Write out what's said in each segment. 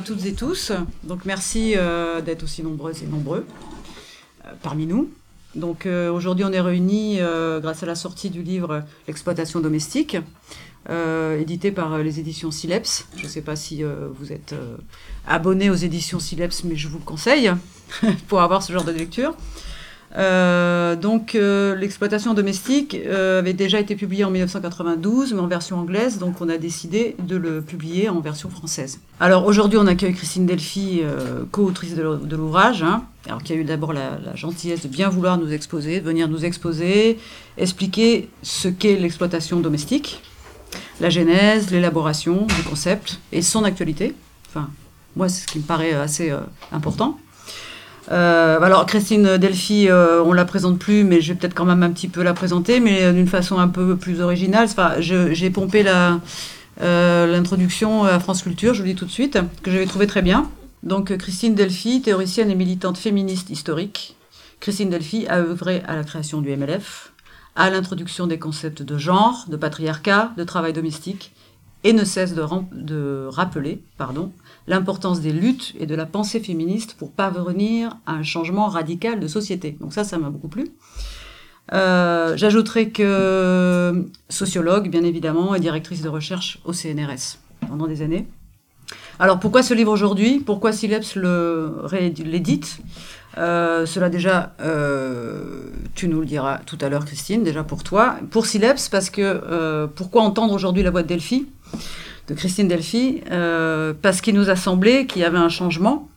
toutes et tous. Donc merci euh, d'être aussi nombreuses et nombreux euh, parmi nous. Donc euh, aujourd'hui on est réunis grâce à la sortie du livre L'exploitation domestique, édité par les éditions Sileps. Je ne sais pas si vous êtes abonné aux éditions Sileps, mais je vous le conseille pour avoir ce genre de lecture. Euh, donc euh, l'exploitation domestique euh, avait déjà été publiée en 1992, mais en version anglaise, donc on a décidé de le publier en version française. Alors aujourd'hui on accueille Christine Delphi, co-autrice de l'ouvrage, hein, alors qui a eu d'abord la, la, gentillesse de bien vouloir nous exposer, de venir nous exposer, expliquer ce qu'est l'exploitation domestique, la genèse, l'élaboration du concept et son actualité. Enfin, moi c'est ce qui me paraît assez important. Euh, alors Christine Delphi, euh, on la présente plus, mais je vais peut-être quand même un petit peu la présenter, mais d'une façon un peu plus originale. Enfin, j'ai pompé euh, l'introduction à France Culture, je vous dis tout de suite, que j'avais trouvé très bien. Donc Christine Delphi, théoricienne et militante féministe historique. Christine Delphi a œuvré à la création du MLF, à l'introduction des concepts de genre, de patriarcat, de travail domestique, et ne cesse de, de rappeler pardon, l'importance des luttes et de la pensée féministe pour parvenir à un changement radical de société. Donc ça, ça m'a beaucoup plu. Euh, j'ajouterai que sociologue, bien évidemment, et directrice de recherche au CNRS pendant des années. Alors pourquoi ce livre aujourd'hui? Pourquoi Sileps l'édite? Euh, Cela déjà, euh, tu nous le diras tout à l'heure, Christine, déjà pour toi. Pour Sileps, parce que pourquoi entendre aujourd'hui la voix de Delphi? Christine Delphi, euh, parce qu'il nous a semblé qu'il y avait un changement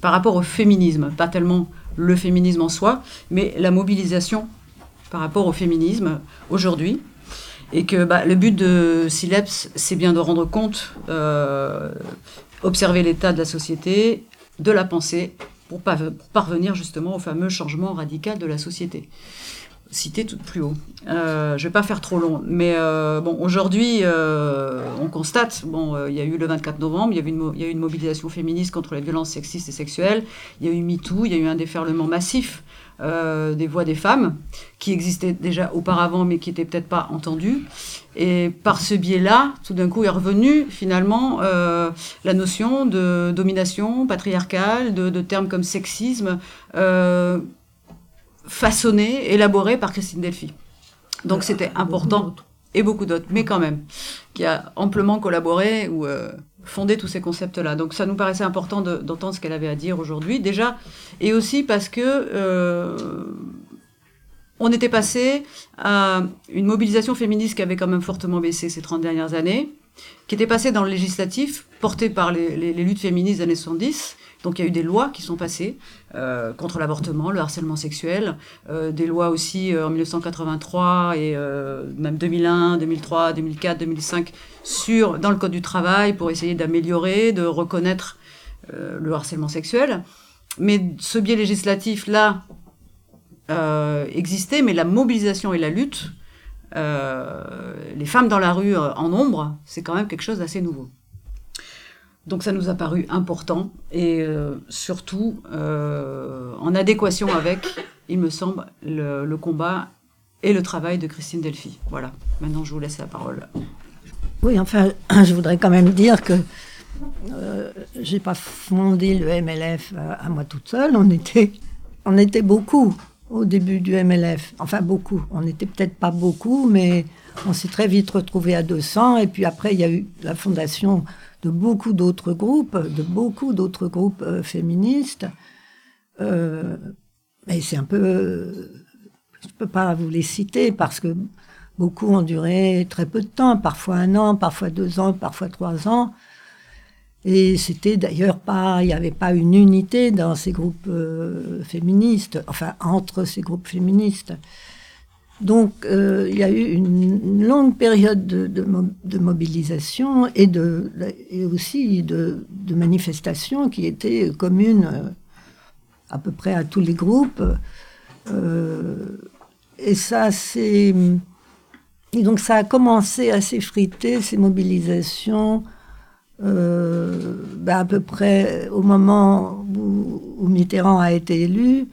par rapport au féminisme, pas tellement le féminisme en soi, mais la mobilisation par rapport au féminisme aujourd'hui. Et que bah, le but de Sileps, c'est bien de rendre compte, euh, observer l'état de la société, de la pensée, pour, parvenir justement au fameux changement radical de la société cité tout plus haut. Euh, je vais pas faire trop long, mais euh, bon, aujourd'hui, euh, on constate, bon, il y a eu le 24 novembre, il y, y a eu une mobilisation féministe contre les violences sexistes et sexuelles, il y a eu MeToo, il y a eu un déferlement massif des voix des femmes qui existaient déjà auparavant, mais qui n'étaient peut-être pas entendues. Et par ce biais-là, tout d'un coup est revenue finalement la notion de domination patriarcale, de termes comme sexisme façonné, élaboré par Christine Delphi. Donc euh, c'était important, et beaucoup d'autres, mais quand même, qui a amplement collaboré ou euh, fondé tous ces concepts-là. Donc ça nous paraissait important d'entendre ce qu'elle avait à dire aujourd'hui, déjà, et aussi parce que euh, on était passé à une mobilisation féministe qui avait quand même fortement baissé ces 30 dernières années, qui était passée dans le législatif, porté par les, les luttes féministes des années 70, donc il y a eu des lois qui sont passées euh, contre l'avortement, le harcèlement sexuel, euh, des lois aussi euh, en 1983 et même 2001, 2003, 2004, 2005 sur dans le code du travail pour essayer d'améliorer, de reconnaître le harcèlement sexuel. Mais ce biais législatif là existait, mais la mobilisation et la lutte, les femmes dans la rue en nombre, c'est quand même quelque chose d'assez nouveau. Donc ça nous a paru important et euh, surtout euh, en adéquation avec, il me semble, le, combat et le travail de Christine Delphi. Voilà, maintenant je vous laisse la parole. Oui, enfin, je voudrais quand même dire que euh, j'ai pas fondé le MLF à, moi toute seule, on était, on était beaucoup au début du MLF, enfin beaucoup, on n'était peut-être pas beaucoup, mais on s'est très vite retrouvé à 200 et puis après il y a eu la fondation de beaucoup d'autres groupes, de beaucoup d'autres groupes euh, féministes. Euh, c'est un peu... je ne peux pas vous les citer parce que beaucoup ont duré très peu de temps, parfois un an, parfois deux ans, parfois trois ans. Et c'était d'ailleurs pas, il n'y avait pas une unité dans ces groupes euh, féministes, enfin entre ces groupes féministes. Donc, euh, il y a eu une, longue période de, mobilisation et, de, aussi de, manifestations qui étaient communes euh, à peu près à tous les groupes. Euh, et ça, c'est. Donc, ça a commencé à s'effriter, ces mobilisations, ben, à peu près au moment où Mitterrand a été élu.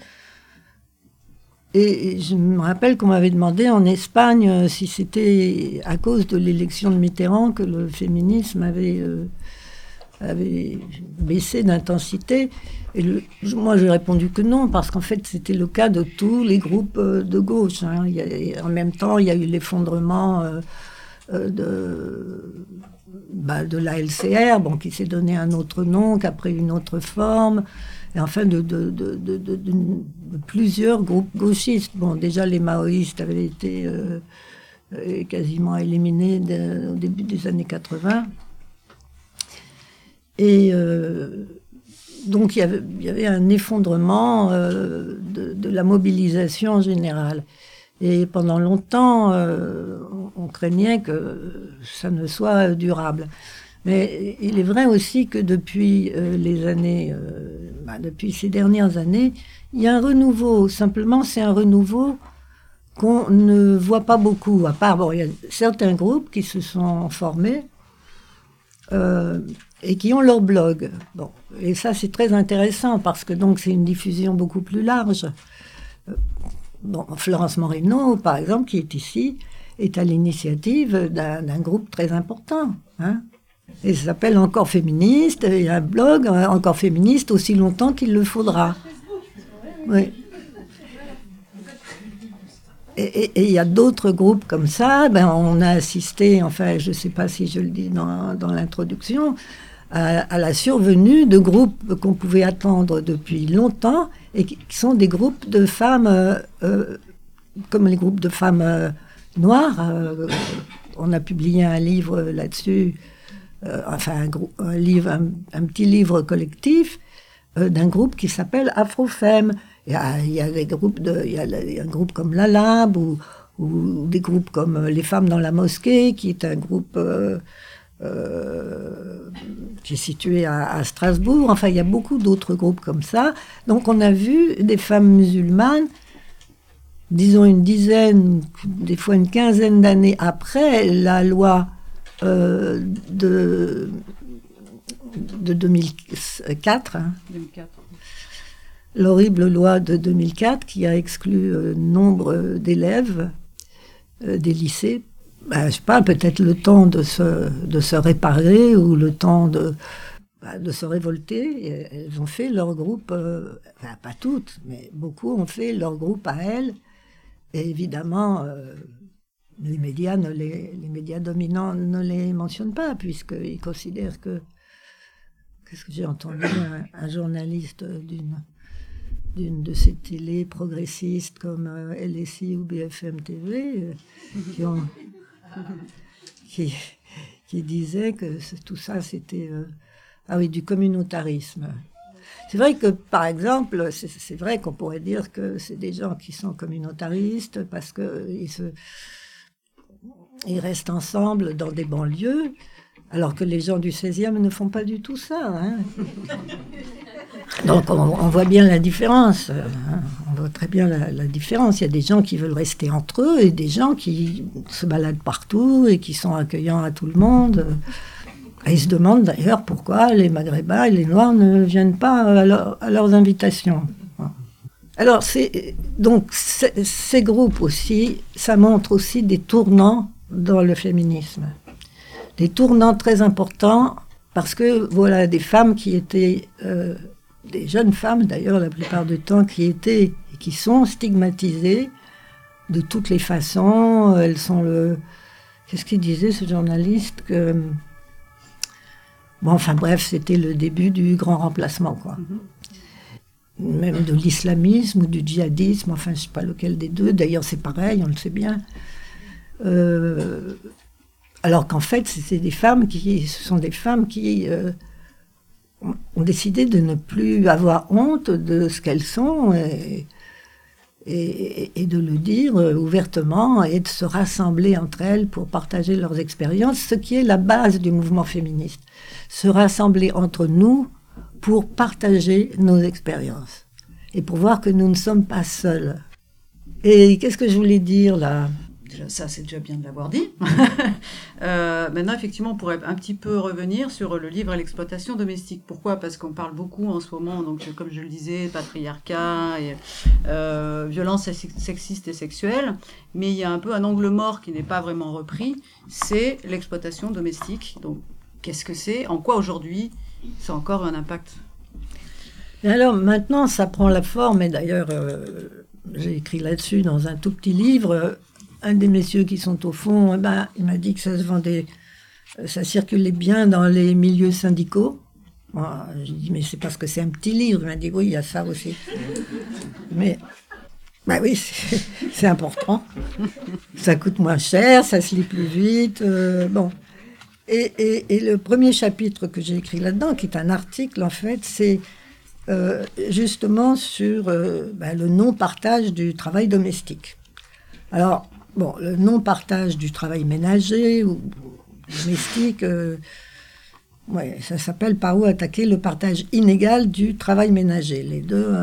Et je me rappelle qu'on m'avait demandé en Espagne euh, si c'était à cause de l'élection de Mitterrand que le féminisme avait, euh, baissé d'intensité. Et moi, j'ai répondu que non, parce qu'en fait, c'était le cas de tous les groupes euh, de gauche. Hein. en même temps, il y a eu l'effondrement de, bah, de la LCR, bon, qui s'est donné un autre nom, qui a pris une autre forme et enfin de, plusieurs groupes gauchistes. Bon, déjà les maoïstes avaient été euh, euh, quasiment éliminés au début des années 80. Et euh, donc il y, avait, un effondrement de, la mobilisation en général. Et pendant longtemps, on craignait que ça ne soit durable. Mais il est vrai aussi que depuis euh, les années, euh, bah, depuis ces dernières années, il y a un renouveau. Simplement, c'est un renouveau qu'on ne voit pas beaucoup. À part, bon, il y a certains groupes qui se sont formés euh, et qui ont leur blog. Bon, et ça, c'est très intéressant parce que donc c'est une diffusion beaucoup plus large. Bon, Florence Moreno, par exemple, qui est ici, est à l'initiative d'un groupe très important. Hein et s'appelle Encore féministe. Il y a un blog euh, Encore féministe aussi longtemps qu'il le faudra. Oui. Et il y a d'autres groupes comme ça. Ben, on a assisté, enfin, je ne sais pas si je le dis dans l'introduction, à, la survenue de groupes qu'on pouvait attendre depuis longtemps et qui, sont des groupes de femmes, euh, euh, comme les groupes de femmes noires. on a publié un livre là-dessus euh, enfin un, livre, un, petit livre collectif euh, d'un groupe qui s'appelle Afrofem. Il y, a, des groupes il y un groupe comme la Lab ou, des groupes comme euh, Les Femmes dans la Mosquée, qui est un groupe qui est situé à, à, Strasbourg. Enfin, il y a beaucoup d'autres groupes comme ça. Donc, on a vu des femmes musulmanes, disons une dizaine, des fois une quinzaine d'années après la loi euh, de, de 2004. Hein. L'horrible loi de 2004 qui a exclu euh, nombre d'élèves euh, des lycées. Ben, je sais pas, peut-être le temps de se, réparer ou le temps de, de se révolter. elles ont fait leur groupe, enfin, pas toutes, mais beaucoup ont fait leur groupe à elles. Et évidemment, les médias, ne les, médias dominants ne les mentionnent pas, puisqu'ils considèrent que. Qu'est-ce que j'ai entendu un, journaliste d'une de ces télés progressistes comme euh, LSI ou BFM TV euh, qui, qui, disait que tout ça c'était euh, ah oui du communautarisme. C'est vrai que par exemple, c'est vrai qu'on pourrait dire que c'est des gens qui sont communautaristes parce que ils se ils restent ensemble dans des banlieues, alors que les gens du 16e ne font pas du tout ça. Hein. Donc on, voit bien la différence. Hein. On voit très bien la, différence. Il y a des gens qui veulent rester entre eux et des gens qui se baladent partout et qui sont accueillants à tout le monde. Et ils se demandent d'ailleurs pourquoi les Maghrébins et les Noirs ne viennent pas à, leurs invitations. Alors, donc, ces groupes aussi, ça montre aussi des tournants dans le féminisme. Des tournants très importants parce que voilà des femmes qui étaient, euh, des jeunes femmes d'ailleurs la plupart du temps, qui étaient et qui sont stigmatisées de toutes les façons. Elles sont le... Qu'est-ce qu'il disait ce journaliste que... Bon, enfin bref, c'était le début du grand remplacement, quoi. Mm-hmm. Même de l'islamisme ou du djihadisme, enfin, je ne sais pas lequel des deux. D'ailleurs, c'est pareil, on le sait bien. Euh, alors qu'en fait, c'est des femmes qui, ce sont des femmes qui euh, ont décidé de ne plus avoir honte de ce qu'elles sont et, et, de le dire ouvertement et de se rassembler entre elles pour partager leurs expériences, ce qui est la base du mouvement féministe. Se rassembler entre nous pour partager nos expériences et pour voir que nous ne sommes pas seuls. Et qu'est-ce que je voulais dire là? Déjà, ça, c'est déjà bien de l'avoir dit. Euh, maintenant, effectivement, on pourrait un petit peu revenir sur le livre à l'exploitation domestique. Pourquoi? Parce qu'on parle beaucoup en ce moment, donc, comme je le disais, patriarcat, et, euh, violence sexiste et sexuelle, mais il y a un peu un angle mort qui n'est pas vraiment repris, c'est l'exploitation domestique. Donc, qu'est-ce que c'est? En quoi aujourd'hui c'est encore un impact? Alors maintenant, ça prend la forme, et d'ailleurs, euh, j'ai écrit là-dessus dans un tout petit livre. Un des messieurs qui sont au fond, eh ben, il m'a dit que ça se vendait, euh, ça circulait bien dans les milieux syndicaux. j'ai dit, mais c'est parce que c'est un petit livre. Il m'a dit, oui, il y a ça aussi. Mais, bah oui, c'est important. Ça coûte moins cher, ça se lit plus vite. Euh, bon. Et, et, le premier chapitre que j'ai écrit là-dedans, qui est un article, en fait, c'est euh, justement sur ben, le non-partage du travail domestique. Alors, bon, le non-partage du travail ménager ou domestique, euh, ouais, ça s'appelle par où attaquer le partage inégal du travail ménager, les deux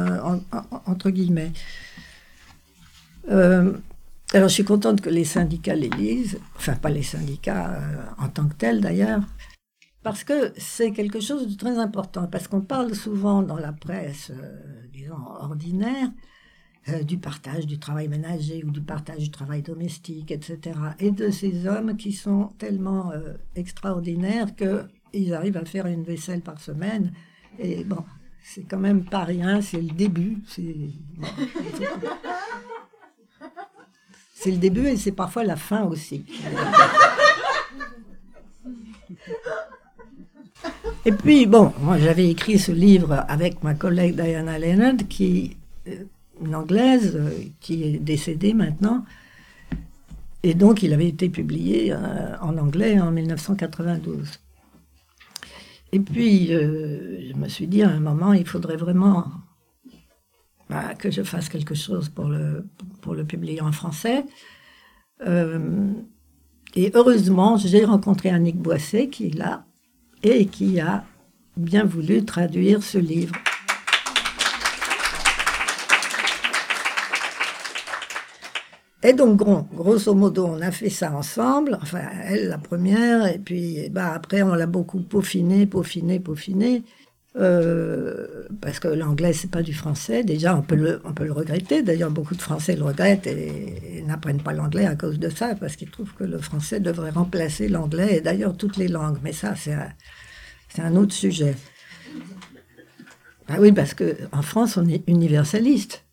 entre guillemets. alors, je suis contente que les syndicats les lisent, enfin, pas les syndicats en tant que tels d'ailleurs, parce que c'est quelque chose de très important, parce qu'on parle souvent dans la presse, euh, disons, ordinaire, euh, du partage du travail ménager ou du partage du travail domestique, etc. Et de ces hommes qui sont tellement euh, extraordinaires qu'ils arrivent à faire une vaisselle par semaine. Et bon, c'est quand même pas rien, c'est le début. C'est le début et c'est parfois la fin aussi. Et puis, bon, moi j'avais écrit ce livre avec ma collègue Diana Leonard, qui, une anglaise, euh, qui est décédée maintenant. Et donc, il avait été publié euh, en anglais en 1992. Et puis, je me suis dit à un moment, il faudrait vraiment bah, que je fasse quelque chose pour le, pour le publier en français. et heureusement, j'ai rencontré Annick Boisset, qui est là, et qui a bien voulu traduire ce livre. Et donc, grosso modo, on a fait ça ensemble, enfin, elle la première, et puis bah, après, on l'a beaucoup peaufiné, peaufiné, peaufiné. Euh, parce que l'anglais, c'est pas du français. Déjà, on peut le, on peut le regretter. D'ailleurs, beaucoup de Français le regrettent et, n'apprennent pas l'anglais à cause de ça, parce qu'ils trouvent que le français devrait remplacer l'anglais et d'ailleurs toutes les langues. Mais ça, c'est un, autre sujet. Ah oui, parce que en France, on est universaliste.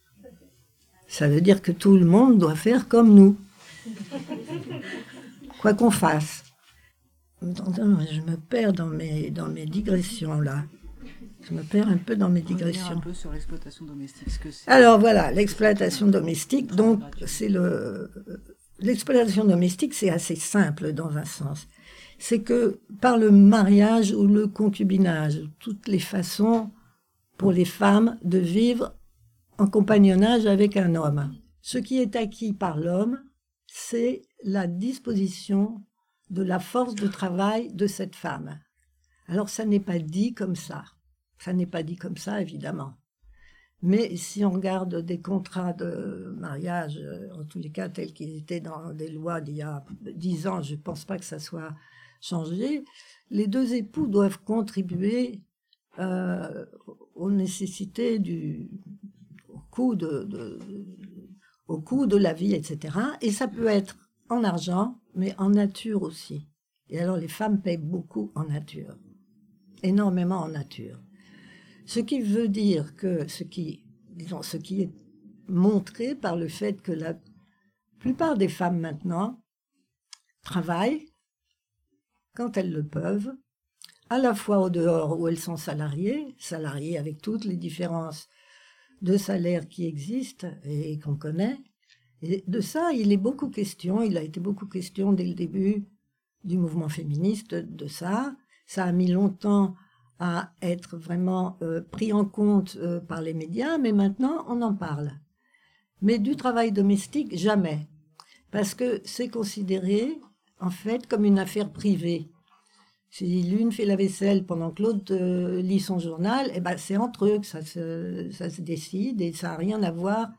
Ça veut dire que tout le monde doit faire comme nous, quoi qu'on fasse. Je me perds dans mes, dans mes digressions là. Je me perds un peu dans mes digressions. Un peu sur l'exploitation domestique. Alors voilà, l'exploitation domestique. Donc c'est le l'exploitation domestique, c'est assez simple dans un sens. C'est que par le mariage ou le concubinage, toutes les façons pour les femmes de vivre compagnonnage avec un homme. Ce qui est acquis par l'homme, c'est la disposition de la force de travail de cette femme. Alors ça n'est pas dit comme ça. Ça n'est pas dit comme ça, évidemment. Mais si on regarde des contrats de mariage, euh, en tous les cas tels qu'ils étaient dans des lois d'il y a dix ans, je ne pense pas que ça soit changé, les deux époux doivent contribuer euh, aux nécessités du de, au coût de la vie, etc. Et ça peut être en argent, mais en nature aussi. Et alors les femmes payent beaucoup en nature, énormément en nature. Ce qui veut dire que ce qui, disons, ce qui est montré par le fait que la plupart des femmes maintenant travaillent quand elles le peuvent, à la fois au dehors où elles sont salariées, salariées avec toutes les différences de salaire qui existent et qu'on connaît. Et de ça, il est beaucoup question, il a été beaucoup question dès le début du mouvement féministe de ça. Ça a mis longtemps à être vraiment euh, pris en compte euh, par les médias, mais maintenant on en parle. Mais du travail domestique, jamais. Parce que c'est considéré, en fait, comme une affaire privée. Si l'une fait la vaisselle pendant que l'autre euh, lit son journal, eh ben, c'est entre eux que ça se, décide et ça n'a rien à voir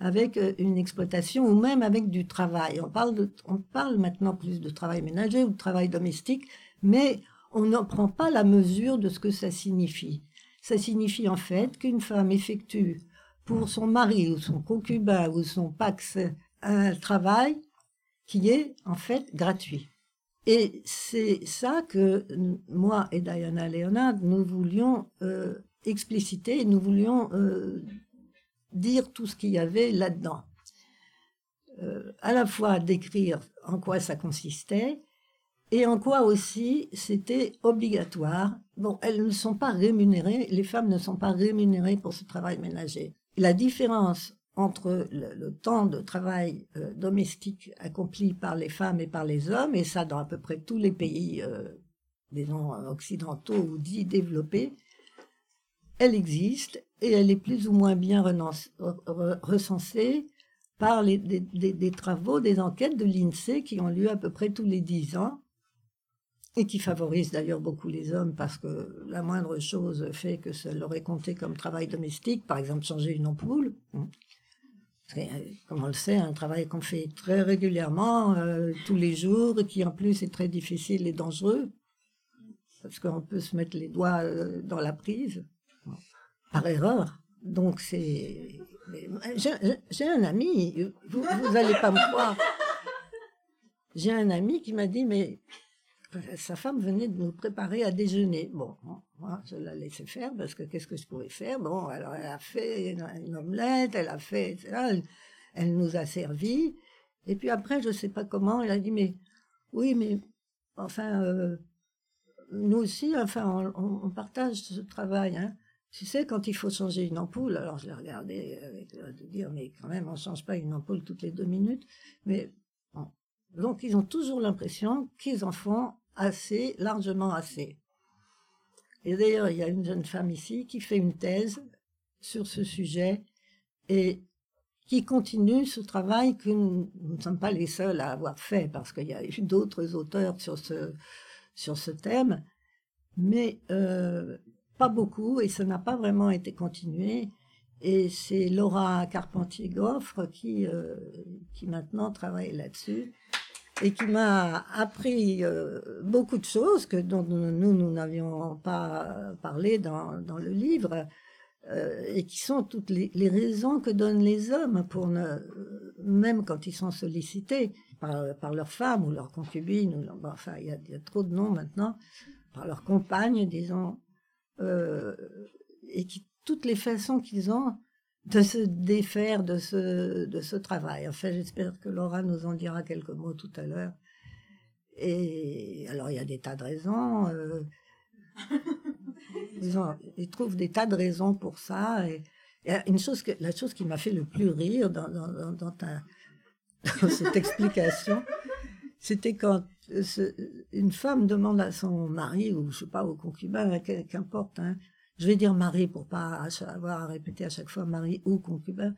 avec euh, une exploitation ou même avec du travail. On parle, on parle maintenant plus de travail ménager ou de travail domestique, mais on n'en prend pas la mesure de ce que ça signifie. Ça signifie en fait qu'une femme effectue pour son mari ou son concubin ou son pax un travail qui est en fait gratuit. Et c'est ça que moi et Diana Leonard, nous voulions euh, expliciter, nous voulions euh, dire tout ce qu'il y avait là-dedans. Euh, à la fois décrire en quoi ça consistait et en quoi aussi c'était obligatoire. Bon, elles ne sont pas rémunérées, les femmes ne sont pas rémunérées pour ce travail ménager. La différence entre le, temps de travail euh, domestique accompli par les femmes et par les hommes, et ça dans à peu près tous les pays, euh, disons, occidentaux ou dits développés, elle existe et elle est plus ou moins bien recensée par les, des, des, travaux, des enquêtes de l'INSEE qui ont lieu à peu près tous les dix ans et qui favorisent d'ailleurs beaucoup les hommes parce que la moindre chose fait que ça leur est compté comme travail domestique, par exemple changer une ampoule. Comme on le sait, un travail qu'on fait très régulièrement, euh, tous les jours, qui en plus est très difficile et dangereux, parce qu'on peut se mettre les doigts euh, dans la prise par erreur. Donc c'est, j'ai un ami, vous, vous allez pas me croire. J'ai un ami qui m'a dit mais sa femme venait de nous préparer à déjeuner. Bon, je la laissais faire parce que qu'est-ce que je pouvais faire? Bon, alors elle a fait une, omelette, elle a fait, Elle, elle, nous a servi. Et puis après, je sais pas comment, elle a dit, mais oui, mais enfin, euh, nous aussi, enfin, on, partage ce travail. Hein. Tu sais, quand il faut changer une ampoule, alors je l'ai regardé avec de dire, mais quand même, on change pas une ampoule toutes les deux minutes. Mais donc, ils ont toujours l'impression qu'ils en font assez, largement assez. Et d'ailleurs, il y a une jeune femme ici qui fait une thèse sur ce sujet et qui continue ce travail que nous, ne sommes pas les seuls à avoir fait parce qu'il y a eu d'autres auteurs sur ce sur ce thème, mais euh, pas beaucoup et ça n'a pas vraiment été continué. Et c'est Laura Carpentier-Goffre qui euh, qui maintenant travaille là-dessus et qui m'a appris euh, beaucoup de choses que dont nous nous n'avions pas parlé dans, dans le livre euh, et qui sont toutes les, les, raisons que donnent les hommes pour ne même quand ils sont sollicités par, par leur femme ou leur concubine enfin il y a, y a, trop de noms maintenant par leur compagne disons euh, et qui toutes les façons qu'ils ont de se défaire de ce, de ce travail. Enfin, j'espère que Laura nous en dira quelques mots tout à l'heure. Et alors, il y a des tas de raisons. Euh, disons, ils trouvent des tas de raisons pour ça. Et, une chose que, la chose qui m'a fait le plus rire dans, dans, dans, ta, dans cette explication, c'était quand ce, une femme demande à son mari, ou je sais pas, au concubin, qu'importe, hein, je vais dire mari pour pas avoir à répéter à chaque fois mari ou concubin,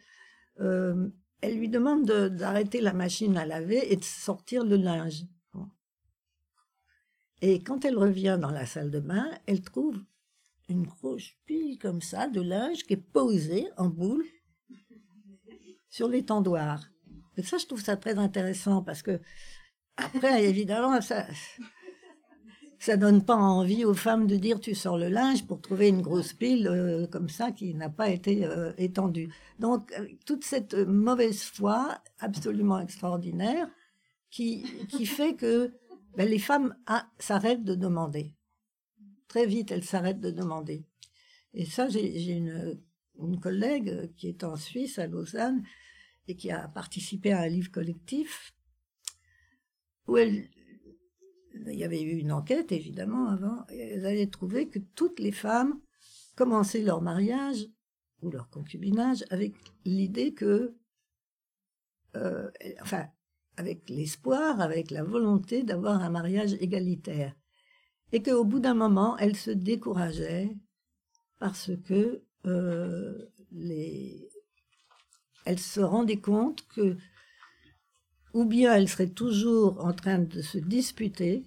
euh, elle lui demande d'arrêter la machine à laver et de sortir le linge. Et quand elle revient dans la salle de bain, elle trouve une grosse pile comme ça de linge qui est posée en boule sur l'étendoir. Et ça, je trouve ça très intéressant parce que après, évidemment, ça, ça donne pas envie aux femmes de dire tu sors le linge pour trouver une grosse pile euh, comme ça qui n'a pas été euh, étendue. Donc euh, toute cette mauvaise foi absolument extraordinaire qui qui fait que ben, les femmes s'arrêtent de demander. Très vite, elles s'arrêtent de demander. Et ça, j'ai une, une collègue qui est en Suisse, à Lausanne, et qui a participé à un livre collectif où elle il y avait eu une enquête, évidemment, avant, elles avaient trouvé que toutes les femmes commençaient leur mariage ou leur concubinage avec l'idée que, euh, enfin, avec l'espoir, avec la volonté d'avoir un mariage égalitaire. Et qu'au bout d'un moment, elles se décourageaient parce que euh, les... elles se rendaient compte que ou bien elle serait toujours en train de se disputer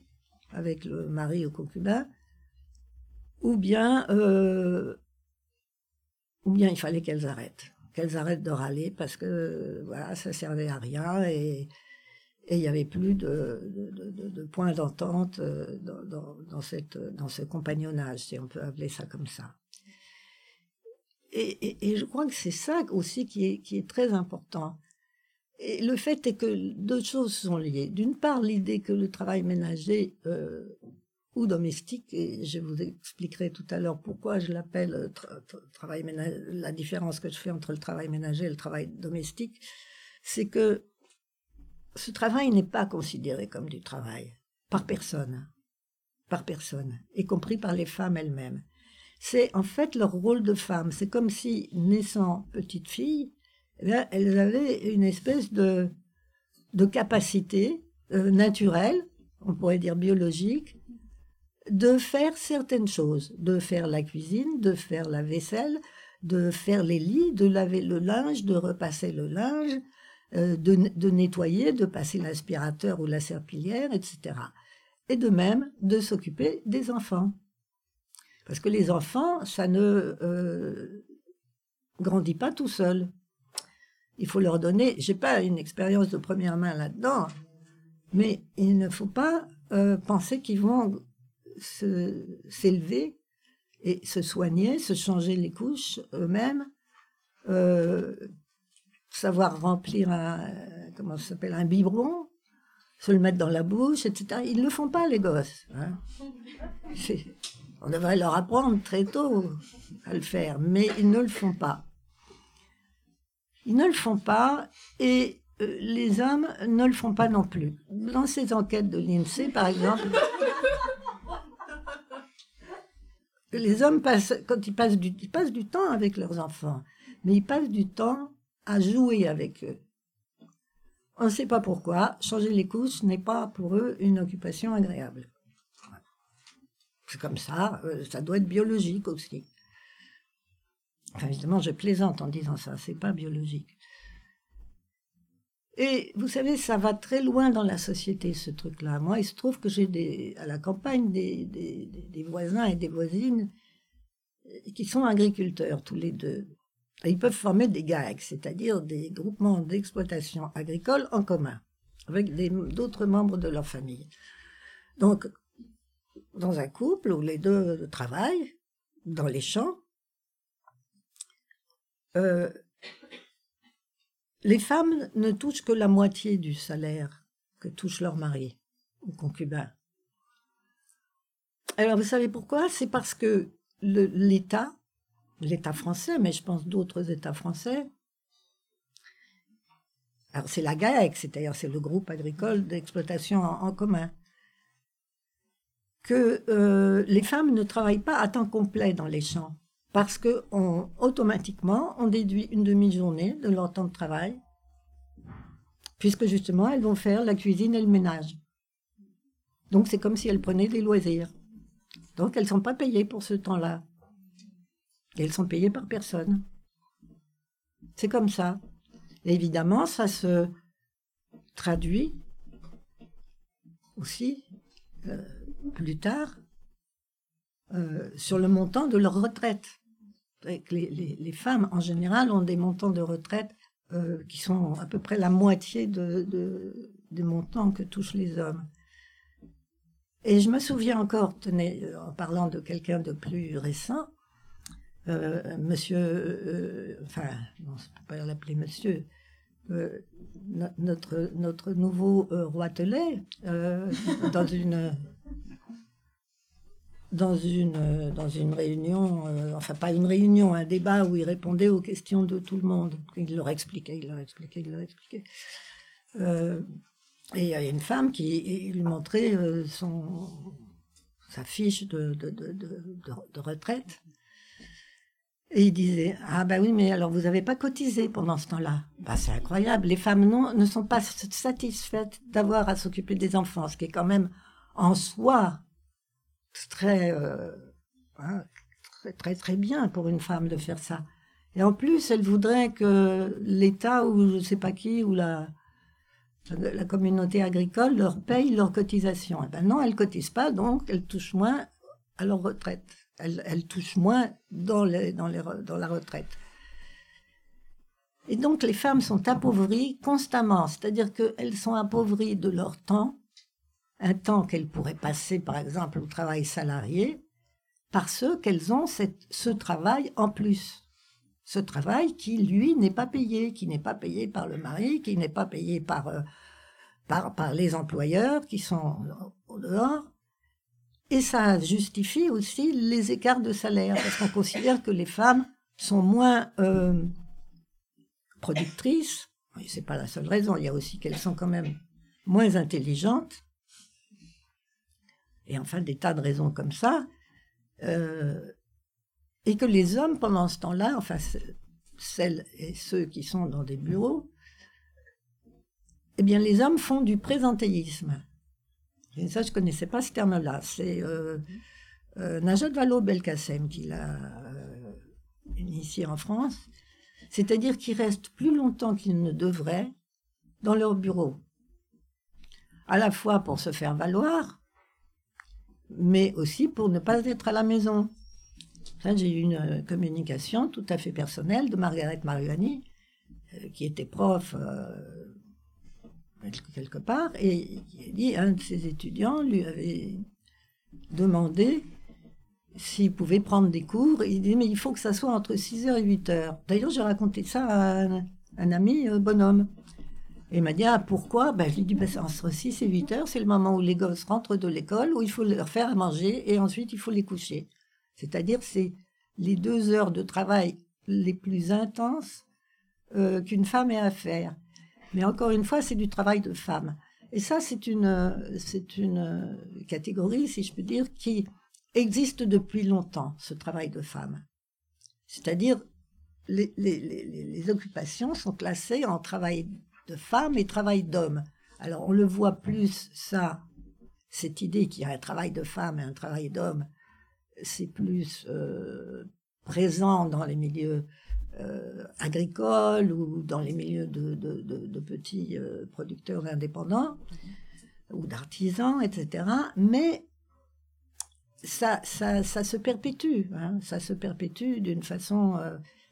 avec le mari ou concubin, ou bien, euh, ou bien il fallait qu'elles arrêtent, qu'elles arrêtent de râler parce que voilà, ça servait à rien et il n'y avait plus de, points d'entente euh, dans, dans, ce compagnonnage, si on peut appeler ça comme ça. Et, et, je crois que c'est ça aussi qui est très important. Et le fait est que deux choses sont liées. D'une part, l'idée que le travail ménager euh, ou domestique, et je vous expliquerai tout à l'heure pourquoi je l'appelle euh, tra travail ménager, la différence que je fais entre le travail ménager et le travail domestique, c'est que ce travail n'est pas considéré comme du travail par personne, par personne, y compris par les femmes elles-mêmes. C'est en fait leur rôle de femme. C'est comme si, naissant petite fille, eh elles avaient une espèce de, de capacité euh, naturelle, on pourrait dire biologique, de faire certaines choses, de faire la cuisine, de faire la vaisselle, de faire les lits, de laver le linge, de repasser le linge, euh, de, de, nettoyer, de passer l'aspirateur ou la serpillière, etc. Et de même de s'occuper des enfants. Parce que les enfants, ça ne euh, grandit pas tout seul. Il faut leur donner, j'ai pas une expérience de première main là-dedans, mais il ne faut pas euh, penser qu'ils vont s'élever et se soigner, se changer les couches eux-mêmes, euh, savoir remplir un, comment s'appelle, un biberon, se le mettre dans la bouche, etc. Ils ne le font pas, les gosses. Hein. On devrait leur apprendre très tôt à le faire, mais ils ne le font pas. Ils ne le font pas et euh, les hommes ne le font pas non plus. Dans ces enquêtes de l'INSEE, par exemple, les hommes passent, quand ils passent, du, ils passent du temps avec leurs enfants, mais ils passent du temps à jouer avec eux. On ne sait pas pourquoi, changer les couches n'est pas pour eux une occupation agréable. C'est comme ça, euh, ça doit être biologique aussi. Enfin, évidemment, je plaisante en disant ça, c'est pas biologique. Et vous savez, ça va très loin dans la société, ce truc-là. Moi, il se trouve que j'ai à la campagne des, des, des voisins et des voisines qui sont agriculteurs, tous les deux ils peuvent former des GAEC, c'est-à-dire des groupements d'exploitation agricole en commun, avec d'autres membres de leur famille. Donc, dans un couple où les deux travaillent dans les champs, euh, les femmes ne touchent que la moitié du salaire que touche leur mari ou concubin. Alors vous savez pourquoi? C'est parce que l'État l'État français, mais je pense d'autres États français. Alors c'est la GAEC, c'est-à-dire c'est le groupe agricole d'exploitation en, commun. Que euh, les femmes ne travaillent pas à temps complet dans les champs, parce que on, automatiquement on déduit une demi-journée de leur temps de travail, puisque justement elles vont faire la cuisine et le ménage. Donc c'est comme si elles prenaient des loisirs. Donc elles sont pas payées pour ce temps-là. Elles sont payées par personne. C'est comme ça. évidemment, ça se traduit aussi euh, plus tard euh, sur le montant de leur retraite. Les, femmes, en général, ont des montants de retraite euh, qui sont à peu près la moitié de, de, des montants que touchent les hommes. Et je me souviens encore, tenez, en parlant de quelqu'un de plus récent, euh, monsieur, euh, enfin, non, je peux pas l'appeler monsieur, euh, notre, notre nouveau roi Telet, dans une dans une dans une réunion, enfin pas une réunion, un débat où il répondait aux questions de tout le monde. Il leur expliquait, il leur expliquait, il leur expliquait. et il y a une femme qui lui montrait son sa fiche de, de, de, retraite. Et il disait, ah ben oui, mais alors vous n'avez pas cotisé pendant ce temps-là. Bah, c'est incroyable. Les femmes non, ne sont pas satisfaites d'avoir à s'occuper des enfants, ce qui est quand même en soi très, euh, hein, très, très, très bien pour une femme de faire ça. Et en plus, elle voudrait que l'État ou je sais pas qui ou la, la communauté agricole leur paye leurs cotisations. Et eh ben non, elles cotisent pas, donc elles touchent moins à leur retraite elle, elle touche moins dans, dans, les, dans la retraite. Et donc les femmes sont appauvries constamment, c'est-à-dire qu'elles sont appauvries de leur temps, un temps qu'elles pourraient passer par exemple au travail salarié, parce qu'elles ont ce travail en plus. Ce travail qui, lui, n'est pas payé, qui n'est pas payé par le mari, qui n'est pas payé par, euh, par, par les employeurs qui sont au dehors. Et ça justifie aussi les écarts de salaire, parce qu'on considère que les femmes sont moins euh, productrices. C'est pas la seule raison. Il y a aussi qu'elles sont quand même moins intelligentes. Et enfin, des tas de raisons comme ça. Euh, et que les hommes, pendant ce temps-là, enfin, celles et ceux qui sont dans des bureaux, eh bien, les hommes font du présentéisme. Ça, je connaissais pas ce terme-là. C'est euh, euh, Najat Vallaud-Belkacem qui l'a euh, initié en France. C'est-à-dire qu'ils restent plus longtemps qu'ils ne devraient dans leur bureau. À la fois pour se faire valoir, mais aussi pour ne pas être à la maison. J'ai eu une euh, communication tout à fait personnelle de Margaret Mariani, euh, qui était prof euh, quelque part, et qui a dit un de ses étudiants lui avait demandé s'il pouvait prendre des cours. Il dit mais il faut que ça soit entre 6h et 8h. D'ailleurs, j'ai raconté ça à un, ami bonhomme. Et il m'a dit, ah, pourquoi? Ben, Je lui ai dit, ben, entre 6 et 8 heures, c'est le moment où les gosses rentrent de l'école, où il faut leur faire à manger, et ensuite il faut les coucher. C'est-à-dire, c'est les deux heures de travail les plus intenses euh, qu'une femme ait à faire. Mais encore une fois, c'est du travail de femme. Et ça, c'est une, c'est une catégorie, si je peux dire, qui existe depuis longtemps, ce travail de femme. C'est-à-dire, les, les, les, les, occupations sont classées en travail de femme et travail d'homme. Alors, on le voit plus, ça, cette idée qu'il y a un travail de femme et un travail d'homme, c'est plus euh, présent dans les milieux euh, agricoles ou dans les milieux de, de, de, de petits euh, producteurs indépendants ou d'artisans, etc. Mais ça, ça, ça se perpétue, hein, ça se perpétue d'une façon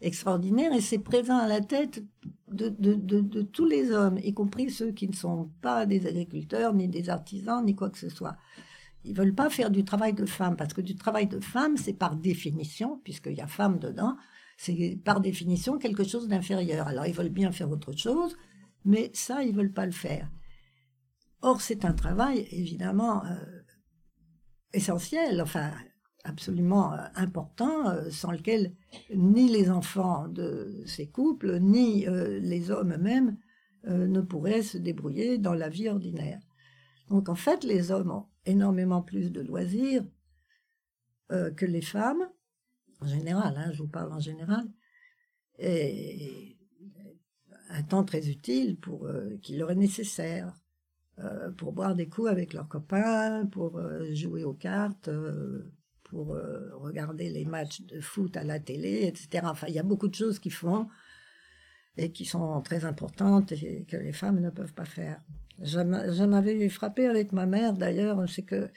extraordinaire et c'est présent à la tête de, de, tous les hommes, y compris ceux qui ne sont pas des agriculteurs, ni des artisans, ni quoi que ce soit. Ils veulent pas faire du travail de femme, parce que du travail de femme, c'est par définition, puisqu'il y a femme dedans, c'est par définition quelque chose d'inférieur. Alors ils veulent bien faire autre chose, mais ça, ils veulent pas le faire. Or, c'est un travail, évidemment, euh, essentiel, enfin, absolument euh, important, euh, sans lequel ni les enfants de ces couples, ni les hommes eux-mêmes ne pourraient se débrouiller dans la vie ordinaire. Donc en fait, les hommes ont énormément plus de loisirs euh, que les femmes, en général, hein, je vous parle en général, et un temps très utile pour euh, qui leur est nécessaire euh, pour boire des coups avec leurs copains, pour jouer aux cartes, pour regarder les matchs de foot à la télé, etc. Enfin, il y a beaucoup de choses qui font et qui sont très importantes et que les femmes ne peuvent pas faire. Je m'avais frappé avec ma mère d'ailleurs, c'est que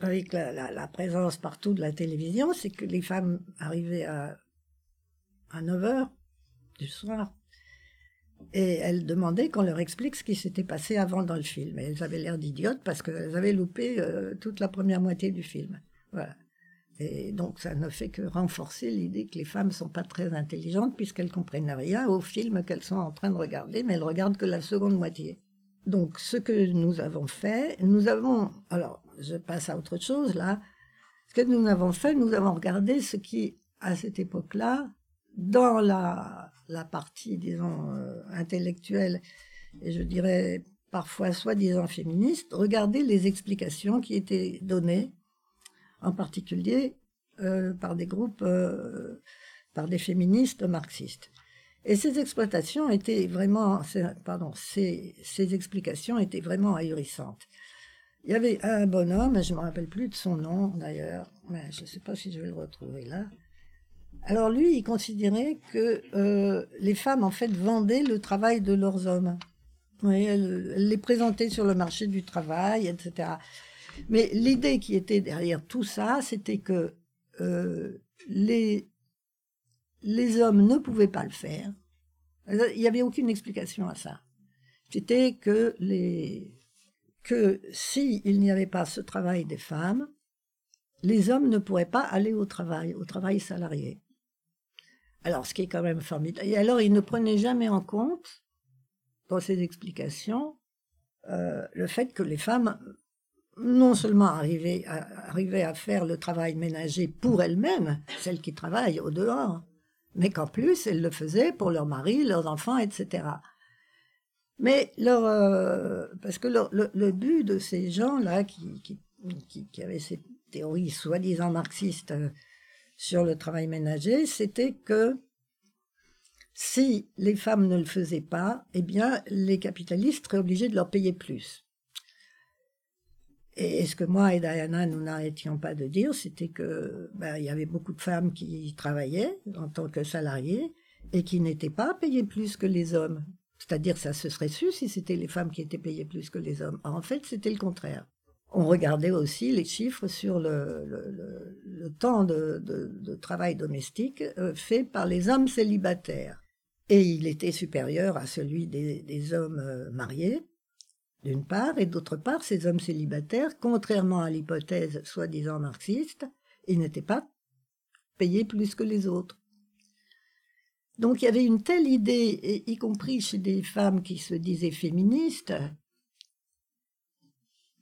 avec la, présence partout de la télévision, c'est que les femmes arrivaient à, à 9 heures du soir et elles demandaient qu'on leur explique ce qui s'était passé avant dans le film. Et elles avaient l'air d'idiotes parce qu'elles avaient loupé euh, toute la première moitié du film. Voilà. Et donc ça ne fait que renforcer l'idée que les femmes sont pas très intelligentes puisqu'elles comprennent rien au film qu'elles sont en train de regarder, mais elles regardent que la seconde moitié. Donc, ce que nous avons fait, nous avons, alors, je passe à autre chose là. Ce que nous avons fait, nous avons regardé ce qui, à cette époque-là, dans la, partie, disons, euh, intellectuelle, et je dirais parfois soi-disant féministe, regarder les explications qui étaient données, en particulier euh, par des groupes, euh, par des féministes marxistes. Et ces exploitations étaient vraiment, pardon, ces, ces explications étaient vraiment ahurissantes. Il y avait un bonhomme, je ne me rappelle plus de son nom d'ailleurs, mais je ne sais pas si je vais le retrouver là. Alors lui, il considérait que euh, les femmes en fait vendaient le travail de leurs hommes. Oui, les présentaient sur le marché du travail, etc. Mais l'idée qui était derrière tout ça, c'était que euh, les les hommes ne pouvaient pas le faire, Il n'y avait aucune explication à ça. C'était que les que s'il n'y avait pas ce travail des femmes, les hommes ne pourraient pas aller au travail, au travail salarié. Alors, ce qui est quand même formidable. Et alors, il ne prenait jamais en compte, dans ses explications, euh, le fait que les femmes, non seulement arrivaient à, faire le travail ménager pour elles-mêmes, celles qui travaillent au dehors, mais qu'en plus, elles le faisaient pour leurs maris, leurs enfants, etc. Mais leur, euh, parce que le, but de ces gens-là qui, qui avaient ces théories soi-disant marxistes euh, sur le travail ménager, c'était que si les femmes ne le faisaient pas, eh bien, les capitalistes seraient obligés de leur payer plus. Et ce que moi et Diana, nous n'arrêtions pas de dire, c'était que ben, il y avait beaucoup de femmes qui travaillaient en tant que salariées et qui n'étaient pas payées plus que les hommes. C'est-à-dire, ça se serait su si c'était les femmes qui étaient payées plus que les hommes. En fait, c'était le contraire on regardait aussi les chiffres sur le, temps de, travail domestique euh, fait par les hommes célibataires. Et il était supérieur à celui des, hommes euh, mariés, d'une part, et d'autre part, ces hommes célibataires, contrairement à l'hypothèse soi-disant marxiste, ils n'étaient pas payés plus que les autres. Donc il y avait une telle idée, y compris chez des femmes qui se disaient féministes,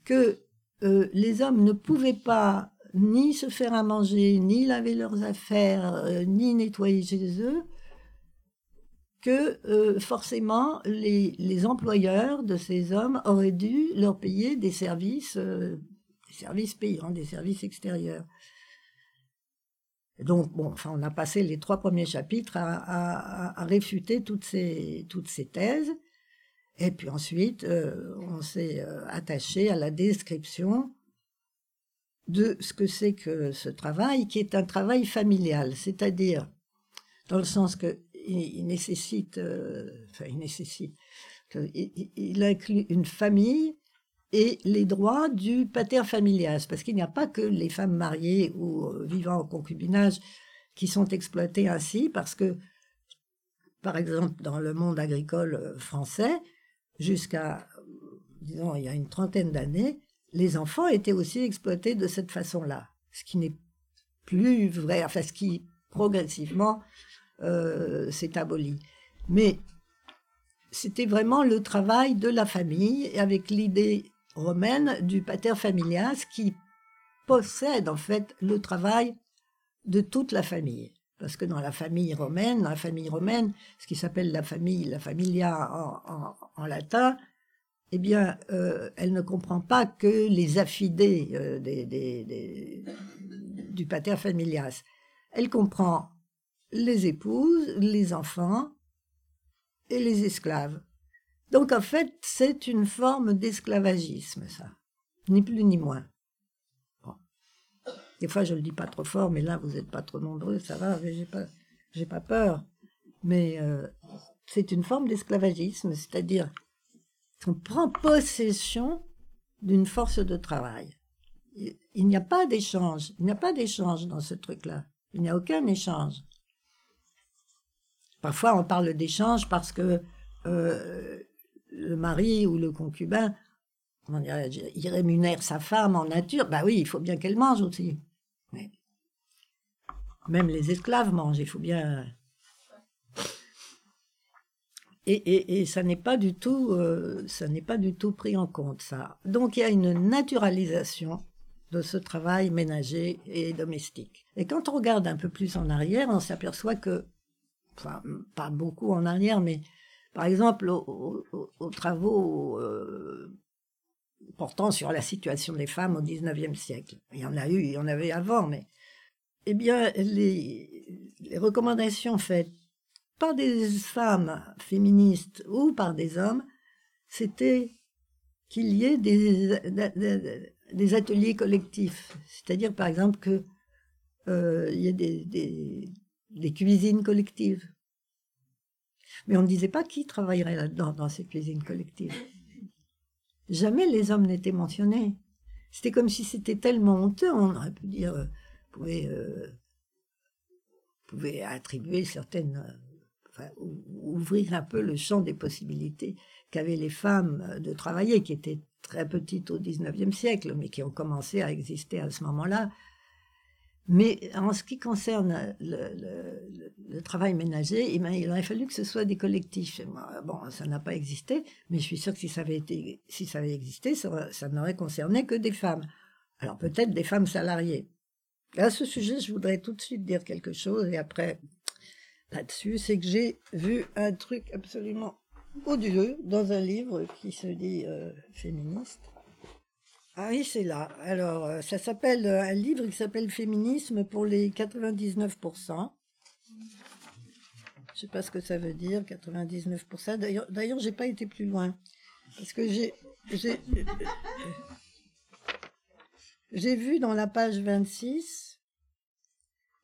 que euh, les hommes ne pouvaient pas ni se faire à manger, ni laver leurs affaires, euh, ni nettoyer chez eux, que euh, forcément les, employeurs de ces hommes auraient dû leur payer des services, des services payants, des services extérieurs. Donc, bon, enfin, on a passé les trois premiers chapitres à, à réfuter toutes ces, toutes ces thèses. Et puis ensuite, euh, on s'est euh, attaché à la description de ce que c'est que ce travail, qui est un travail familial, c'est-à-dire dans le sens que il, nécessite, euh, enfin il nécessite, il, inclut une famille et les droits du pater familias, parce qu'il n'y a pas que les femmes mariées ou vivant en concubinage qui sont exploitées ainsi, parce que, par exemple, dans le monde agricole français, jusqu'à, disons, il y a une trentaine d'années, les enfants étaient aussi exploités de cette façon-là. Ce qui n'est plus vrai, enfin, ce qui progressivement euh, s'est aboli. Mais c'était vraiment le travail de la famille avec l'idée romaine du pater familias qui possède en fait le travail de toute la famille. Parce que dans la famille romaine, dans la famille romaine, ce qui s'appelle la famille, la familia en, latin, eh bien, euh, elle ne comprend pas que les affidés euh, des, du pater familias. Elle comprend les épouses, les enfants et les esclaves. Donc en fait, c'est une forme d'esclavagisme, ça. Ni plus ni moins. Des fois, je le dis pas trop fort, mais là, vous n'êtes pas trop nombreux, ça va, j'ai pas, j'ai pas peur. Mais euh, c'est une forme d'esclavagisme, c'est-à-dire qu'on prend possession d'une force de travail. Il n'y a pas d'échange, il n'y a pas d'échange dans ce truc-là. Il n'y a aucun échange. Parfois, on parle d'échange parce que euh, le mari ou le concubin, comment dire, il rémunère sa femme en nature. Bah oui, il faut bien qu'elle mange aussi. Même les esclaves mangent, il faut bien. Et, ça n'est pas euh, ça n'est pas du tout pris en compte ça. Donc il y a une naturalisation de ce travail ménager et domestique. Et quand on regarde un peu plus en arrière, on s'aperçoit que, enfin, pas beaucoup en arrière, mais par exemple aux, travaux euh, portant sur la situation des femmes au XIXe siècle. Il y en a eu, il y en avait avant, mais eh bien, les, recommandations faites par des femmes féministes ou par des hommes, c'était qu'il y ait des, ateliers collectifs. C'est-à-dire, par exemple, que euh, y ait des, des, cuisines collectives. Mais on ne disait pas qui travaillerait là-dedans, dans ces cuisines collectives. Jamais les hommes n'étaient mentionnés. C'était comme si c'était tellement honteux, on aurait pu dire, euh, euh, pouvait attribuer certaines, ouvrir un peu le champ des possibilités qu'avaient les femmes de travailler, qui étaient très petites au XIXe siècle, mais qui ont commencé à exister à ce moment-là. Mais en ce qui concerne le, travail ménager, eh ben, il aurait fallu que ce soit des collectifs. Bon, ça n'a pas existé, mais je suis sûre que si ça avait été, si ça avait existé, ça, n'aurait concerné que des femmes. Alors peut-être des femmes salariées. À ce sujet, je voudrais tout de suite dire quelque chose et après là-dessus, c'est que j'ai vu un truc absolument odieux dans un livre qui se dit euh, féministe. Ah oui, c'est là. Alors, euh, ça s'appelle euh, un livre qui s'appelle Féminisme pour les 99%. Je sais pas ce que ça veut dire, 99%. D'ailleurs, d'ailleurs, j'ai pas été plus loin. Parce que j'ai, j'ai, j'ai vu dans la page 26,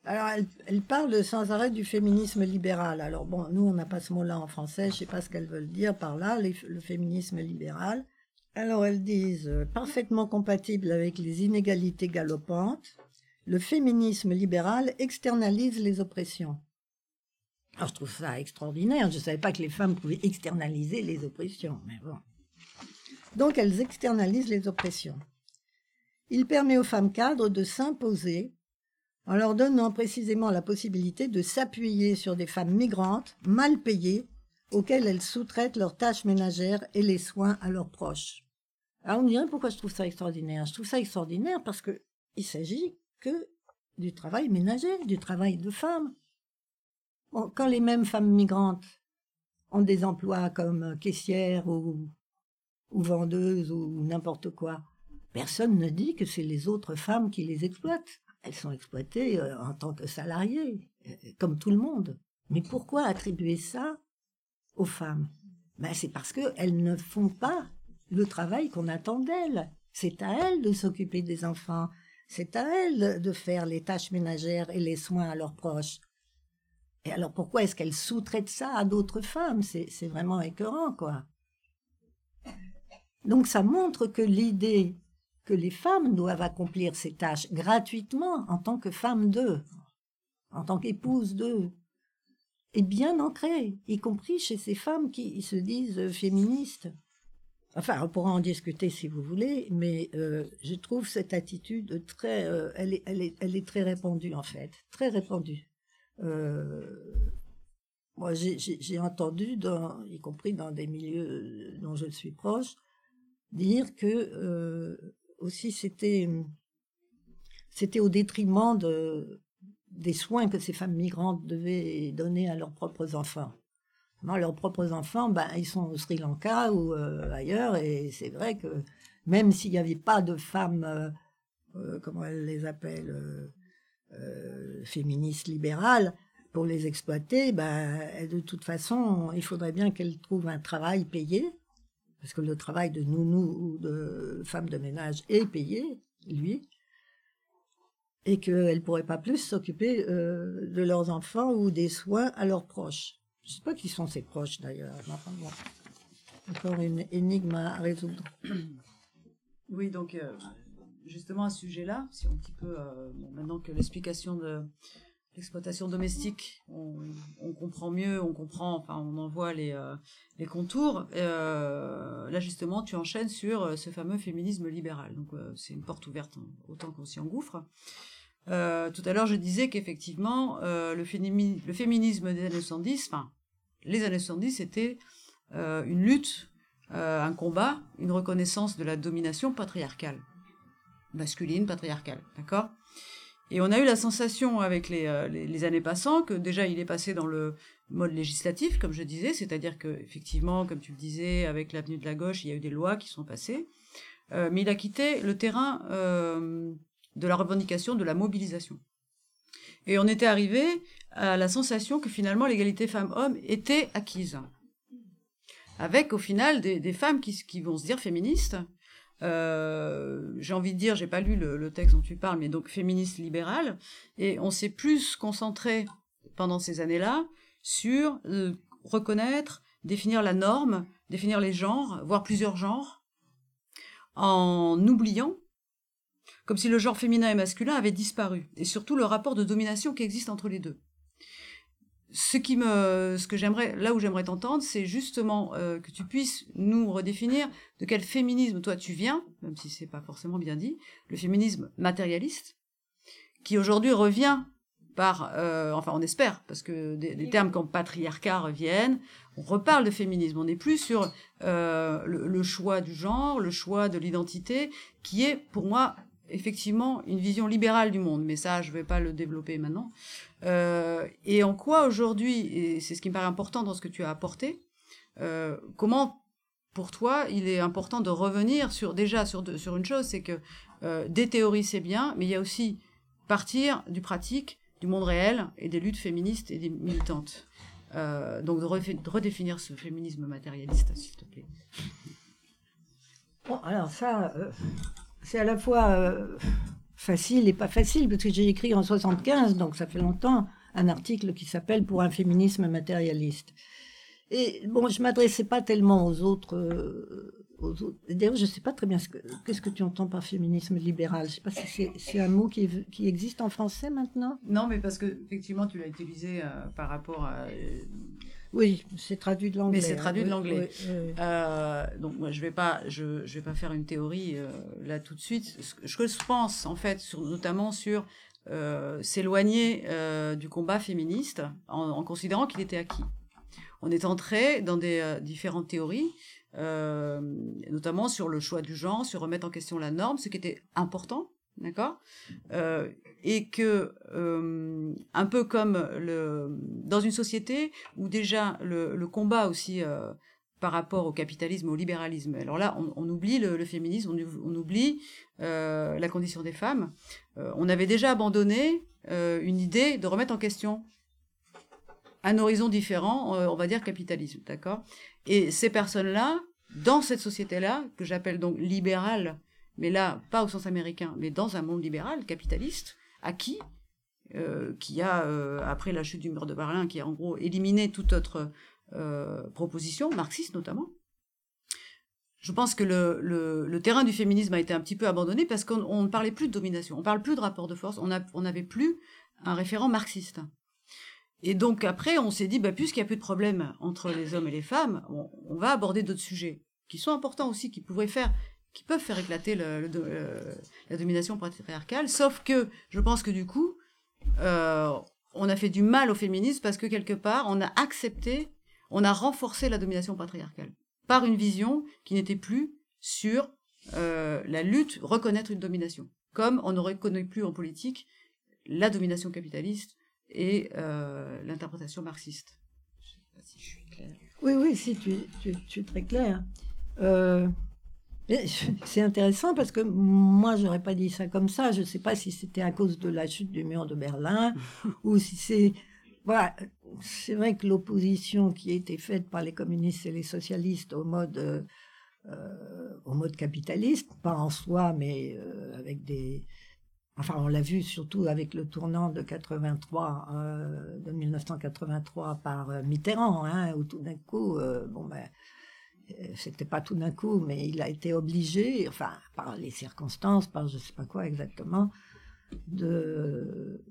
alors elle, elle, parle sans arrêt du féminisme libéral. Alors bon, nous on n'a pas ce mot-là en français, je sais pas ce qu'elles veulent dire par là, le féminisme libéral. Alors elles disent euh, parfaitement compatible avec les inégalités galopantes, le féminisme libéral externalise les oppressions. Alors je trouve ça extraordinaire, je ne savais pas que les femmes pouvaient externaliser les oppressions, mais bon. Donc elles externalisent les oppressions. Il permet aux femmes cadres de s'imposer en leur donnant précisément la possibilité de s'appuyer sur des femmes migrantes, mal payées, auxquelles elles sous-traitent leurs tâches ménagères et les soins à leurs proches. Alors on me dirait pourquoi je trouve ça extraordinaire. Je trouve ça extraordinaire parce que il s'agit que du travail ménager, du travail de femmes. quand les mêmes femmes migrantes ont des emplois comme caissières ou, ou vendeuses ou n'importe quoi, Personne ne dit que c'est les autres femmes qui les exploitent. Elles sont exploitées euh, en tant que salariées, euh, comme tout le monde. Mais pourquoi attribuer ça aux femmes? Ben, C'est parce qu'elles ne font pas le travail qu'on attend d'elles. C'est à elles de s'occuper des enfants. C'est à elles de faire les tâches ménagères et les soins à leurs proches. Et alors pourquoi est-ce qu'elles sous-traitent ça à d'autres femmes? C'est vraiment écœurant, quoi. Donc ça montre que l'idée que les femmes doivent accomplir ces tâches gratuitement en tant que femmes d'eux, en tant qu'épouses d'eux, est bien ancrée, y compris chez ces femmes qui se disent féministes. Enfin, on pourra en discuter si vous voulez, mais euh, je trouve cette attitude très, euh, elle, est, très répandue en fait, très répandue. Euh, moi, j'ai entendu, y compris dans des milieux dont je suis proche, dire que aussi c'était c'était au détriment de des soins que ces femmes migrantes devaient donner à leurs propres enfants. Leurs propres enfants, ben ils sont au Sri Lanka ou euh, ailleurs, et c'est vrai que même s'il n'y avait pas de femmes, euh, euh, comment elles les appellent, féministes libérales, pour les exploiter, ben de toute façon, il faudrait bien qu'elles trouvent un travail payé parce que le travail de nounou ou de femme de ménage est payé, lui, et qu'elles ne pourraient pas plus s'occuper de leurs enfants ou des soins à leurs proches. Je ne sais pas qui sont ces proches d'ailleurs. Encore une énigme à résoudre. Oui, donc euh, justement à ce sujet-là, si un petit peu, euh, maintenant que l'explication de l'exploitation domestique, on, comprend mieux, on comprend, enfin, on en voit les, euh, les contours. Euh, là, justement, tu enchaînes sur euh, ce fameux féminisme libéral. Donc, c'est une porte ouverte autant qu'on s'y engouffre. tout à l'heure, je disais qu'effectivement, le, le, féminisme des années 70, enfin, les années 70, c'était une lutte, un combat, une reconnaissance de la domination patriarcale, masculine, patriarcale, d'accord? Et on a eu la sensation avec euh, les, années passant que déjà il est passé dans le mode législatif, comme je disais, c'est-à-dire que effectivement, comme tu le disais, avec l'avenue de la gauche, il y a eu des lois qui sont passées, euh, mais il a quitté le terrain euh, de la revendication, de la mobilisation. Et on était arrivé à la sensation que finalement l'égalité femmes-hommes était acquise, avec au final des, femmes qui, vont se dire féministes, euh, j'ai envie de dire, j'ai pas lu le, texte dont tu parles, mais donc féministe libérale, et on s'est plus concentré pendant ces années-là sur euh, reconnaître, définir la norme, définir les genres, voire plusieurs genres, en oubliant, comme si le genre féminin et masculin avait disparu, et surtout le rapport de domination qui existe entre les deux. Ce qui me, ce que j'aimerais, là où j'aimerais t'entendre, c'est justement euh, que tu puisses nous redéfinir de quel féminisme toi tu viens, même si c'est pas forcément bien dit, le féminisme matérialiste, qui aujourd'hui revient par, euh, enfin on espère, parce que des, termes comme patriarcat reviennent, on reparle de féminisme, on n'est plus sur euh, le, le, choix du genre, le choix de l'identité, qui est pour moi effectivement une vision libérale du monde, mais ça je vais pas le développer maintenant. Euh, et en quoi aujourd'hui, et c'est ce qui me paraît important dans ce que tu as apporté, euh, comment pour toi il est important de revenir sur déjà sur, sur une chose, c'est que euh, des théories c'est bien, mais il y a aussi partir du pratique, du monde réel et des luttes féministes et des militantes. Euh, donc de, de, redéfinir ce féminisme matérialiste, s'il te plaît. Bon, alors ça, c'est à la fois euh, facile et pas facile, parce que j'ai écrit en 75, donc ça fait longtemps, un article qui s'appelle Pour un féminisme matérialiste. Et bon, je m'adressais pas tellement aux autres, euh, D'ailleurs, je sais pas très bien ce que, qu'est-ce que tu entends par féminisme libéral. Je sais pas si c'est, un mot qui, existe en français maintenant. Non, mais parce que effectivement, tu l'as utilisé euh, par rapport à. Oui, c'est traduit de l'anglais. Mais c'est traduit de l'anglais. Euh, donc moi, je vais pas, je, je vais pas faire une théorie euh, là tout de suite. Ce que je pense en fait, sur, notamment sur euh, s'éloigner du combat féministe en, en considérant qu'il était acquis. On est entré dans des différentes théories notamment sur le choix du genre, sur remettre en question la norme, ce qui était important, d'accord? Et que euh, un peu comme le dans une société où déjà le, combat aussi euh, par rapport au capitalisme, au libéralisme. Alors là, on, oublie le, féminisme, on, oublie euh, la condition des femmes. On avait déjà abandonné une idée de remettre en question un horizon différent, on va dire capitalisme, d'accord? Et ces personnes-là, dans cette société-là, que j'appelle donc libérale, mais là, pas au sens américain, mais dans un monde libéral, capitaliste, acquis, euh, qui a, euh, après la chute du mur de Berlin, qui a en gros éliminé toute autre euh, proposition, marxiste notamment, je pense que le, le, terrain du féminisme a été un petit peu abandonné parce qu'on ne parlait plus de domination, on parle plus de rapport de force, on n'avait plus un référent marxiste. Et donc après, on s'est dit, bah, puisqu'il n'y a plus de problème entre les hommes et les femmes, on va aborder d'autres sujets qui sont importants aussi, qui pourraient faire, qui peuvent faire éclater la domination patriarcale. Sauf que je pense que du coup, euh, on a fait du mal au féminisme parce que quelque part, on a accepté, on a renforcé la domination patriarcale par une vision qui n'était plus sur euh, la lutte, reconnaître une domination, comme on ne reconnaît plus en politique la domination capitaliste et euh, l'interprétation marxiste. Je sais pas si je suis claire. Oui, oui, si, tu, es très clair. Euh, c'est intéressant parce que moi, j'aurais pas dit ça comme ça. Je sais pas si c'était à cause de la chute du mur de Berlin ou si c'est... Voilà, c'est vrai que l'opposition qui a été faite par les communistes et les socialistes au mode... Euh, au mode capitaliste, pas en soi, mais euh, avec des, Enfin, on l'a vu surtout avec le tournant de 83, euh, de 1983 par euh, Mitterrand, hein, où tout d'un coup, euh, bon ben, euh, c'était pas tout d'un coup, mais il a été obligé, enfin, par les circonstances, par je sais pas quoi exactement, de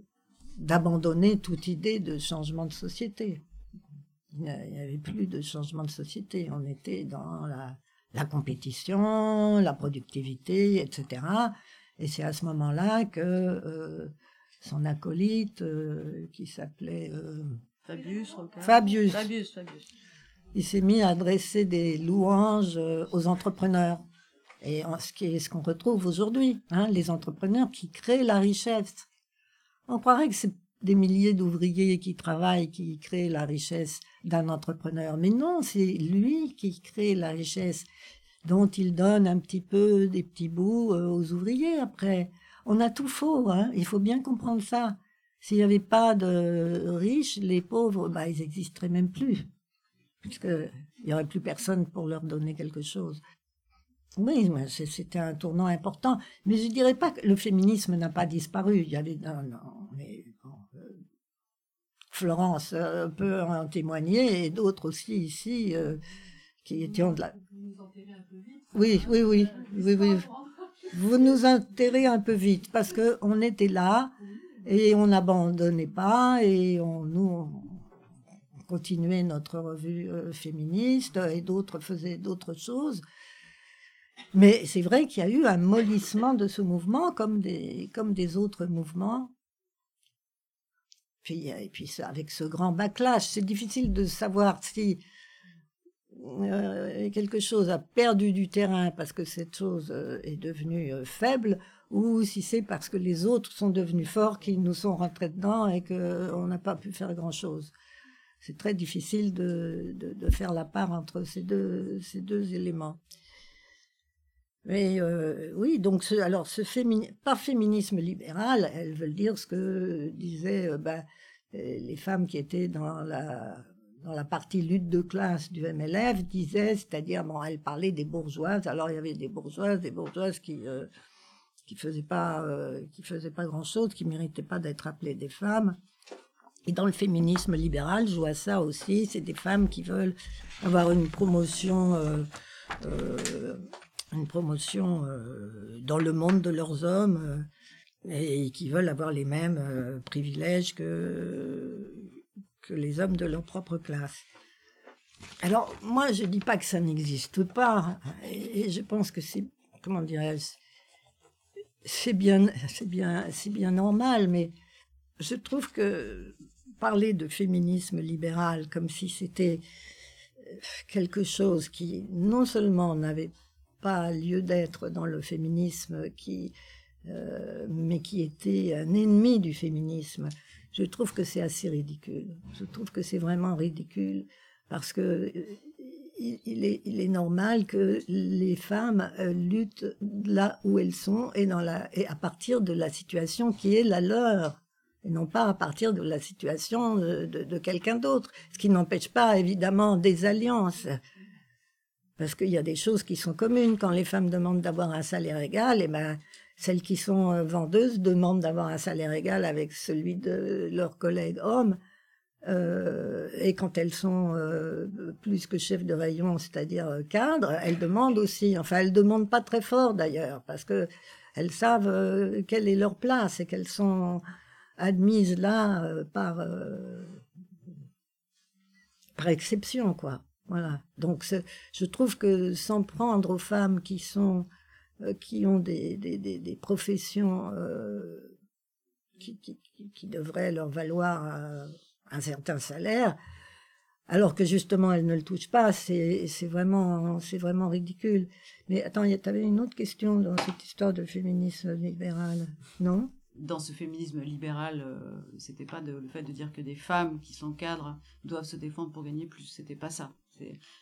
d'abandonner toute idée de changement de société. Il n'y avait plus de changement de société. On était dans la, la compétition, la productivité, etc. Et c'est à ce moment-là que euh, son acolyte, euh, qui s'appelait euh, Fabius, Fabius, Fabius, Fabius, il s'est mis à adresser des louanges euh, aux entrepreneurs. Et ce ce qu'on retrouve aujourd'hui, hein, les entrepreneurs qui créent la richesse. On croirait que c'est des milliers d'ouvriers qui travaillent, qui créent la richesse d'un entrepreneur. Mais non, c'est lui qui crée la richesse dont il donne un petit peu des petits bouts euh, aux ouvriers après. On a tout faux, hein. il faut bien comprendre ça. S'il n'y avait pas de riches, les pauvres, bah, ils n'existeraient même plus, puisqu'il n'y aurait plus personne pour leur donner quelque chose. Oui, c'était un tournant important, mais je dirais pas que le féminisme n'a pas disparu. Il y a des, non, non, mais bon, euh, Florence euh, peut en témoigner et d'autres aussi ici euh, qui étaient de la, oui, oui, oui, oui, oui. Vous nous enterrez un peu vite parce que on était là et on n'abandonnait pas et on nous continué notre revue euh, féministe et d'autres faisaient d'autres choses. Mais c'est vrai qu'il y a eu un mollissement de ce mouvement comme des, comme des autres mouvements. Puis, et puis avec ce grand backlash, c'est difficile de savoir si euh, quelque chose a perdu du terrain parce que cette chose euh, est devenue euh, faible ou si c'est parce que les autres sont devenus forts qu'ils nous sont rentrés dedans et qu'on n'a pas pu faire grand-chose. C'est très difficile de, de, faire la part entre ces deux, ces deux éléments. Mais euh, oui, donc alors ce fémini féminisme libéral, elles veulent dire ce que disaient euh, ben, les femmes qui étaient dans la dans la partie lutte de classe du MLF disaient, c'est-à-dire bon, elles parlaient des bourgeoises. Alors il y avait des bourgeoises, des bourgeoises qui euh, qui faisaient pas euh, qui pas grand-chose, qui méritaient pas d'être appelées des femmes. Et dans le féminisme libéral, je vois ça aussi. C'est des femmes qui veulent avoir une promotion. Euh, euh, une promotion euh, dans le monde de leurs hommes et qui veulent avoir les mêmes privilèges que, que les hommes de leur propre classe. Alors, moi, je dis pas que ça n'existe pas, et, je pense que c'est, comment dirais-je, c'est bien, bien, c'est bien normal, mais je trouve que parler de féminisme libéral comme si c'était quelque chose qui non seulement n'avait pas lieu d'être dans le féminisme, euh, mais qui était un ennemi du féminisme. Je trouve que c'est assez ridicule. Je trouve que c'est vraiment ridicule parce que euh, il, est, normal que les femmes euh, luttent là où elles sont et à partir de la situation qui est la leur et non pas à partir de la situation de, de, quelqu'un d'autre. Ce qui n'empêche pas évidemment des alliances. Parce qu'il y a des choses qui sont communes. Quand les femmes demandent d'avoir un salaire égal, et eh ben, celles qui sont euh, vendeuses demandent d'avoir un salaire égal avec celui de leurs collègues hommes. Euh, et quand elles sont euh, plus que chefs de rayon, c'est-à-dire euh, cadres, elles demandent aussi. Enfin, elles demandent pas très fort d'ailleurs, parce que elles savent euh, quelle est leur place et qu'elles sont admises là euh, par par exception, quoi. Voilà. Donc je trouve que s'en prendre aux femmes qui sont euh, qui ont des, des, professions euh, qui, qui, devraient leur valoir un, un, certain salaire, alors que justement elles ne le touchent pas, c'est vraiment c'est vraiment ridicule. Mais attends, tu avais une autre question dans cette histoire de féminisme libéral, non? Dans ce féminisme libéral, euh, c'était pas le fait de dire que des femmes qui sont cadres doivent se défendre pour gagner plus. C'était pas ça.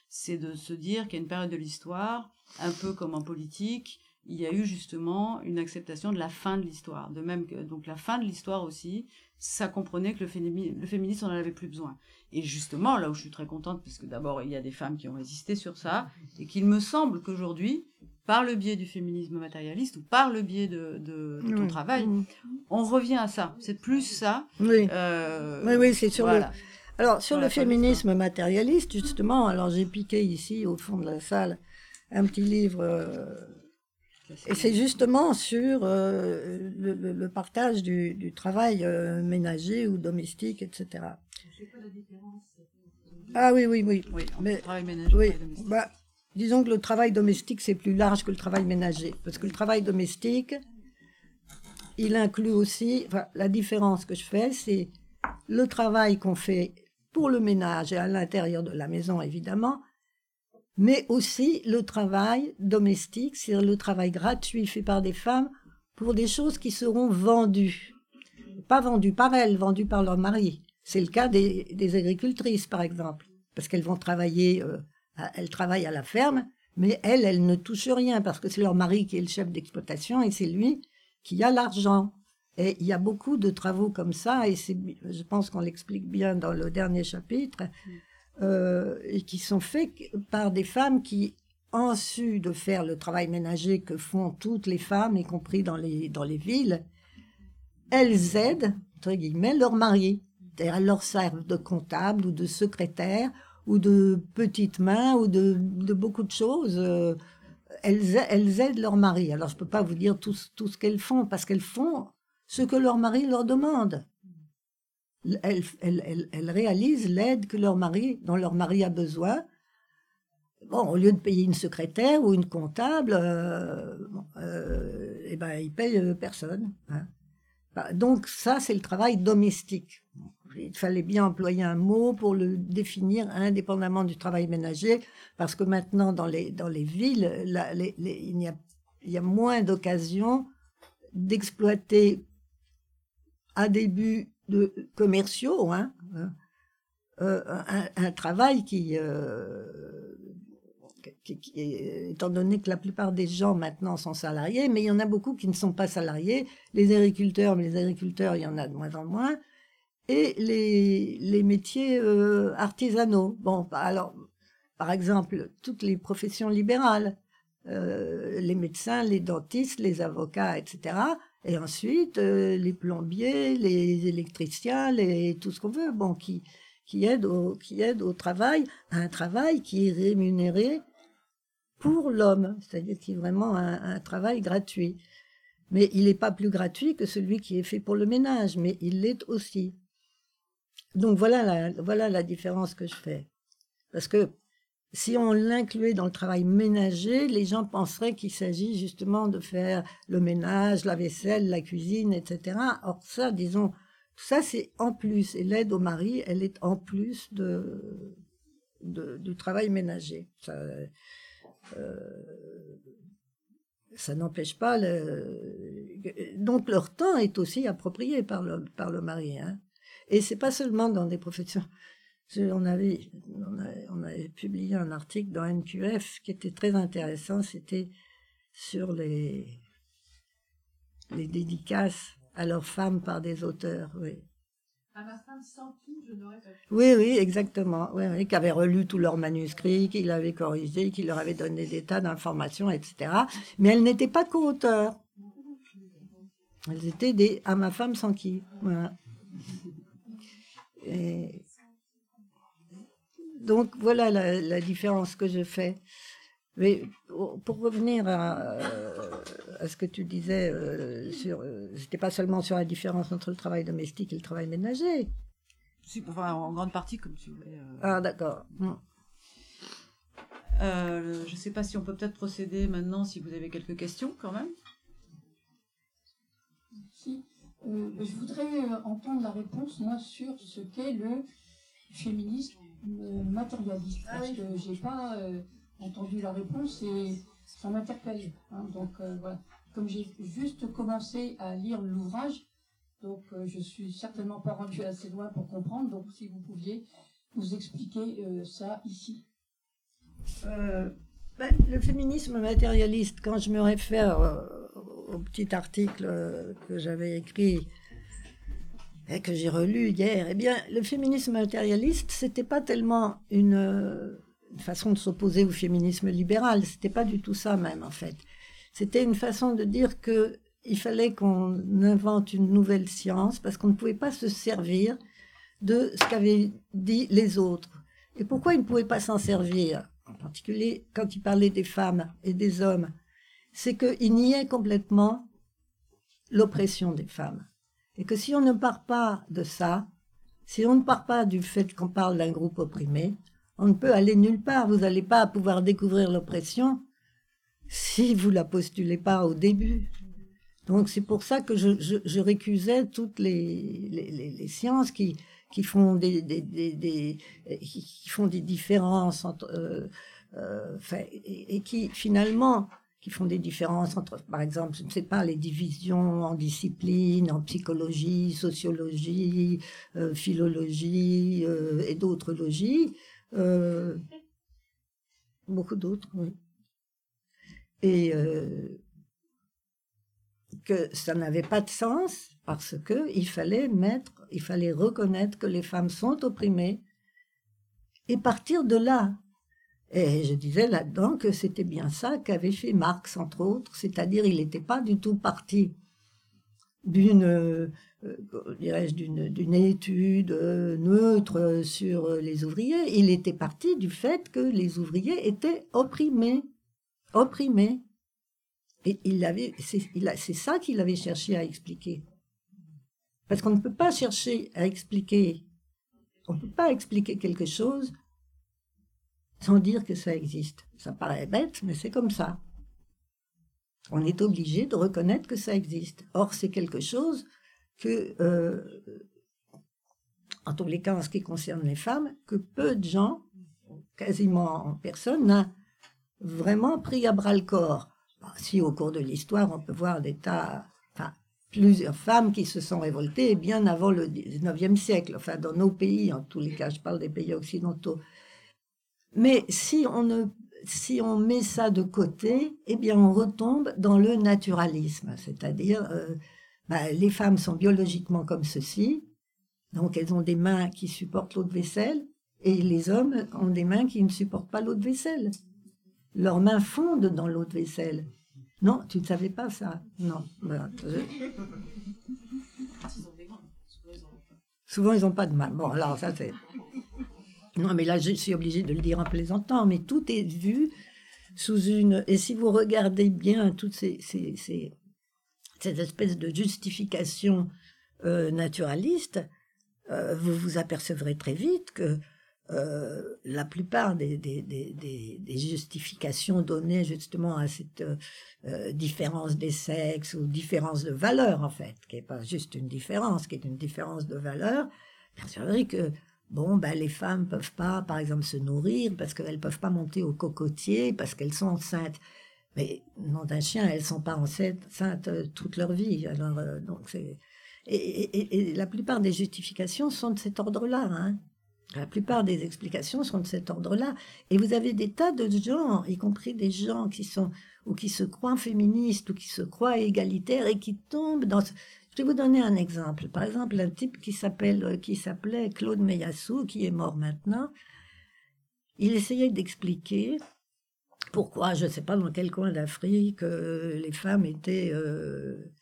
C'est de se dire qu'il y a une période de l'histoire, un peu comme en politique, il y a eu justement une acceptation de la fin de l'histoire. De même que donc la fin de l'histoire aussi, ça comprenait que le, le féminisme, on n'en avait plus besoin. Et justement, là où je suis très contente, parce que d'abord, il y a des femmes qui ont résisté sur ça, et qu'il me semble qu'aujourd'hui, par le biais du féminisme matérialiste, ou par le biais de, de, de ton oui. travail, mmh. on revient à ça. C'est plus ça. Oui, euh, oui, oui c'est sur voilà. le... Alors, sur voilà, le féminisme matérialiste, justement, alors j'ai piqué ici, au fond de la salle, un petit livre... Euh, et c'est justement sur euh, le, le, le, partage du, du travail ménager ou domestique, etc. C'est quoi la différence Ah oui, oui, oui. Oui, mais travail ménager oui, et domestique. Bah, disons que le travail domestique c'est plus large que le travail ménager, parce que le travail domestique, il inclut aussi. La différence que je fais, c'est le travail qu'on fait pour le ménage et à l'intérieur de la maison, évidemment, mais aussi le travail domestique, c'est-à-dire le travail gratuit fait par des femmes pour des choses qui seront vendues. Pas vendues par elles, vendues par leur mari. C'est le cas des, des, agricultrices, par exemple, parce qu'elles vont travailler, euh, à, elles travaillent à la ferme, mais elles, elles ne touchent rien, parce que c'est leur mari qui est le chef d'exploitation et c'est lui qui a l'argent. Et il y a beaucoup de travaux comme ça, et je pense qu'on l'explique bien dans le dernier chapitre. Mmh euh, et qui sont faits par des femmes qui, en su de faire le travail ménager que font toutes les femmes, y compris dans les, dans les villes, elles aident, entre guillemets, leurs maris. Elles leur servent de comptable ou de secrétaire ou de petites mains ou de, beaucoup de choses. Euh, elles, aident leur mari. Alors, je peux pas vous dire tout, ce qu'elles font parce qu'elles font ce que leur mari leur demande. elles, réalisent l'aide que leur mari, dont leur mari a besoin. Bon, au lieu de payer une secrétaire ou une comptable, euh, euh, eh ben, ils payent personne. Hein. Bah, donc ça, c'est le travail domestique. Il fallait bien employer un mot pour le définir indépendamment du travail ménager, parce que maintenant, dans les, dans les villes, il, y a, il y a moins d'occasions d'exploiter à début de commerciaux hein, euh, un, travail qui, euh, qui, qui, étant donné que la plupart des gens maintenant sont salariés, mais il y en a beaucoup qui ne sont pas salariés. Les agriculteurs, mais les agriculteurs, il y en a de moins en moins. Et les, les métiers euh, artisanaux. Bon, alors, par exemple, toutes les professions libérales, euh, les médecins, les dentistes, les avocats, etc. Et ensuite, euh, les plombiers, les électriciens, tout ce qu'on veut, bon, qui, qui aident au, qui aident au travail, un travail qui est rémunéré pour l'homme, c'est-à-dire qui est vraiment un, travail gratuit. Mais il n'est pas plus gratuit que celui qui est fait pour le ménage, mais il l'est aussi. Donc voilà la, voilà la différence que je fais. Parce que si on l'incluait dans le travail ménager, les gens penseraient qu'il s'agit justement de faire le ménage, la vaisselle, la cuisine, etc. Or ça, disons, ça c'est en plus. Et l'aide au mari, elle est en plus de, du travail ménager. Ça, euh, n'empêche pas donc leur temps est aussi approprié par le par le mari hein. Et c'est pas seulement dans des professions on avait on, on avait publié un article dans NQF qui était très intéressant c'était sur les les dédicaces à leurs femmes par des auteurs oui à ma femme sans qui je n'aurais pas pu. Oui, oui, exactement. Oui, oui, qui avait relu tous leurs manuscrits, qui l'avait corrigé, qui leur avait donné des tas d'informations, etc. Mais elles n'étaient pas co-auteurs. Elles étaient des à ma femme sans qui. Voilà. Et donc voilà la, la, différence que je fais. Mais pour revenir à, à ce que tu disais euh, sur, euh, c'était pas seulement sur la différence entre le travail domestique et le travail ménager. Enfin, en grande partie, comme tu voulais. Euh... Ah d'accord. Mm. Euh, je sais pas si on peut peut-être procéder maintenant, si vous avez quelques questions quand même. Si. Euh, je voudrais entendre la réponse, moi, sur ce qu'est le féminisme matérialiste, ah parce que j'ai pas entendu la réponse et ça m'interpelle. Hein, donc euh, voilà, comme j'ai juste commencé à lire l'ouvrage, donc euh, je suis certainement pas rendu assez loin pour comprendre. Donc si vous pouviez nous expliquer euh, ça ici. Ben, le féminisme matérialiste, quand je me réfère au petit article que j'avais écrit et que j'ai relu hier, eh bien, le féminisme matérialiste, c'était pas tellement une une façon de s'opposer au féminisme libéral. C'était pas du tout ça même en fait. C'était une façon de dire que il fallait qu'on invente une nouvelle science parce qu'on ne pouvait pas se servir de ce qu'avaient dit les autres. Et pourquoi ils ne pouvaient pas s'en servir, en particulier quand ils parlaient des femmes et des hommes, c'est qu'il niait complètement l'oppression des femmes. Et que si on ne part pas de ça, si on ne part pas du fait qu'on parle d'un groupe opprimé, on ne peut aller nulle part. Vous n'allez pas pouvoir découvrir l'oppression si vous la postulez pas au début. Donc c'est pour ça que je, je, récusais toutes les, les, sciences qui, qui font des, des, qui font des différences entre euh, euh, et, qui finalement qui font des différences entre par exemple je ne sais pas les divisions en disciplines en psychologie sociologie euh, philologie et d'autres logies euh, beaucoup d'autres, oui. Et euh, que ça n'avait pas de sens parce que il fallait mettre, il fallait reconnaître que les femmes sont opprimées et partir de là. Et je disais là-dedans que c'était bien ça qu'avait fait Marx, entre autres, c'est-à-dire il n'était pas du tout parti d'une, euh, d'une étude euh, neutre sur les ouvriers. Il était parti du fait que les ouvriers étaient opprimés, opprimés. Et il avait, c'est ça qu'il avait cherché à expliquer. Parce qu'on ne peut pas chercher à expliquer, on ne peut pas expliquer quelque chose sans dire que ça existe. Ça paraît bête, mais c'est comme ça. On est obligé de reconnaître que ça existe. Or, c'est quelque chose que, euh, en tous les cas en ce qui concerne les femmes, que peu de gens, quasiment en personne, n'a vraiment pris à bras le corps. si au cours de l'histoire, on peut voir des tas, enfin, plusieurs femmes qui se sont révoltées bien avant le 19e siècle, enfin, dans nos pays, en tous les cas, je parle des pays occidentaux. Mais si on ne si on met ça de côté, eh bien, on retombe dans le naturalisme, c'est-à-dire euh, bah, les femmes sont biologiquement comme ceci, donc elles ont des mains qui supportent l'eau de vaisselle, et les hommes ont des mains qui ne supportent pas l'eau de vaisselle. Leurs mains fondent dans l'eau de vaisselle. Non, tu ne savais pas ça Non. Souvent, ils n'ont pas de mains. Bon, alors ça, c'est... Non, mais là, je suis obligée de le dire en plaisantant, mais tout est vu sous une... Et si vous regardez bien toutes ces, ces, ces, espèces de justifications euh, naturalistes, euh, vous vous apercevrez très vite que euh, la plupart des, des, des, des, justifications données justement à cette différence des sexes ou différence de valeur, en fait, qui n'est pas juste une différence, qui est une différence de valeur, vrai que Bon, ben, les femmes peuvent pas, par exemple, se nourrir parce qu'elles peuvent pas monter au cocotier parce qu'elles sont enceintes. Mais non d'un chien, elles sont pas enceintes euh, toute leur vie. Alors, euh, donc c'est et, la plupart des justifications sont de cet ordre-là. Hein. La plupart des explications sont de cet ordre-là. Et vous avez des tas de gens, y compris des gens qui sont ou qui se croient féministes ou qui se croient égalitaires et qui tombent dans je vais vous donner un exemple. Par exemple, un type euh, qui s'appelait Claude Meyassou, qui est mort maintenant. Il essayait d'expliquer pourquoi, je ne sais pas dans quel coin d'Afrique, euh, les femmes étaient euh,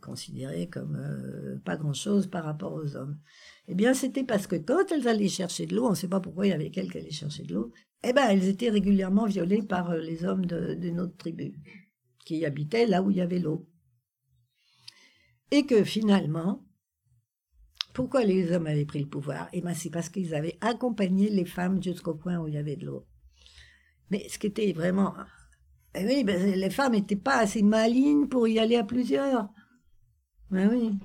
considérées comme pas grand-chose par rapport aux hommes. Eh bien, c'était parce que quand elles allaient chercher de l'eau, on ne sait pas pourquoi il y avait qu'elles qui allaient chercher de l'eau, eh ben, elles étaient régulièrement violées par les hommes d'une autre tribu qui habitaient là où il y avait l'eau. Et que finalement, pourquoi les hommes avaient pris le pouvoir? Eh bien, c'est parce qu'ils avaient accompagné les femmes jusqu'au point où il y avait de l'eau. Mais ce qui était vraiment... Eh oui, ben, les femmes n'étaient pas assez malignes pour y aller à plusieurs. Ben oui.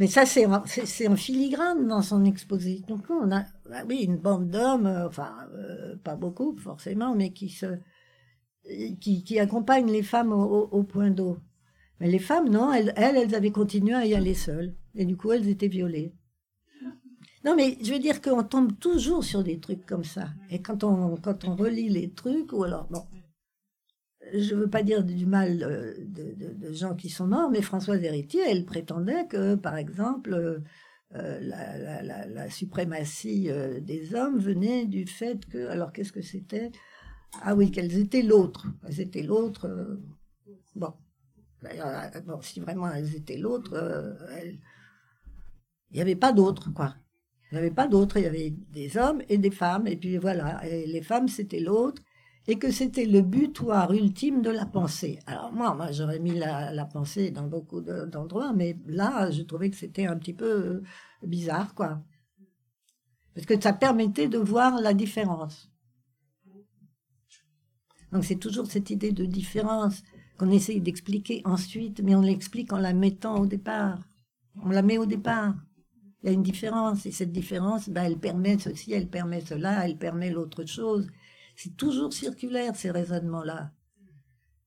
Mais ça, c'est en filigrane dans son exposé. Donc, on a ben oui, une bande d'hommes, euh, enfin, euh, pas beaucoup forcément, mais qui, se, qui, qui accompagnent les femmes au point d'eau. Mais les femmes, non, elles, elles, avaient continué à y aller seules. Et du coup, elles étaient violées. Non, mais je veux dire qu'on tombe toujours sur des trucs comme ça. Et quand on, quand on relit les trucs, ou alors, bon, je ne veux pas dire du mal euh, de, gens qui sont morts, mais Françoise Héritier, elle prétendait que, par exemple, euh, la, la, suprématie euh, des hommes venait du fait que, alors qu'est-ce que c'était? Ah oui, qu'elles étaient l'autre. Elles étaient l'autre. bon, si vraiment elles étaient l'autre, euh, il n'y avait pas d'autre, quoi. Il n'y avait pas d'autre, il y avait des hommes et des femmes, et puis voilà, les femmes c'était l'autre, et que c'était le butoir ultime de la pensée. Alors moi, moi j'aurais mis la, pensée dans beaucoup d'endroits, mais là, je trouvais que c'était un petit peu euh, bizarre, quoi. Parce que ça permettait de voir la différence. Donc c'est toujours cette idée de différence qu'on essaye d'expliquer ensuite, mais on l'explique en la mettant au départ. On la met au départ. Il y a une différence, et cette différence, ben, elle permet ceci, elle permet cela, elle permet l'autre chose. C'est toujours circulaire, ces raisonnements-là.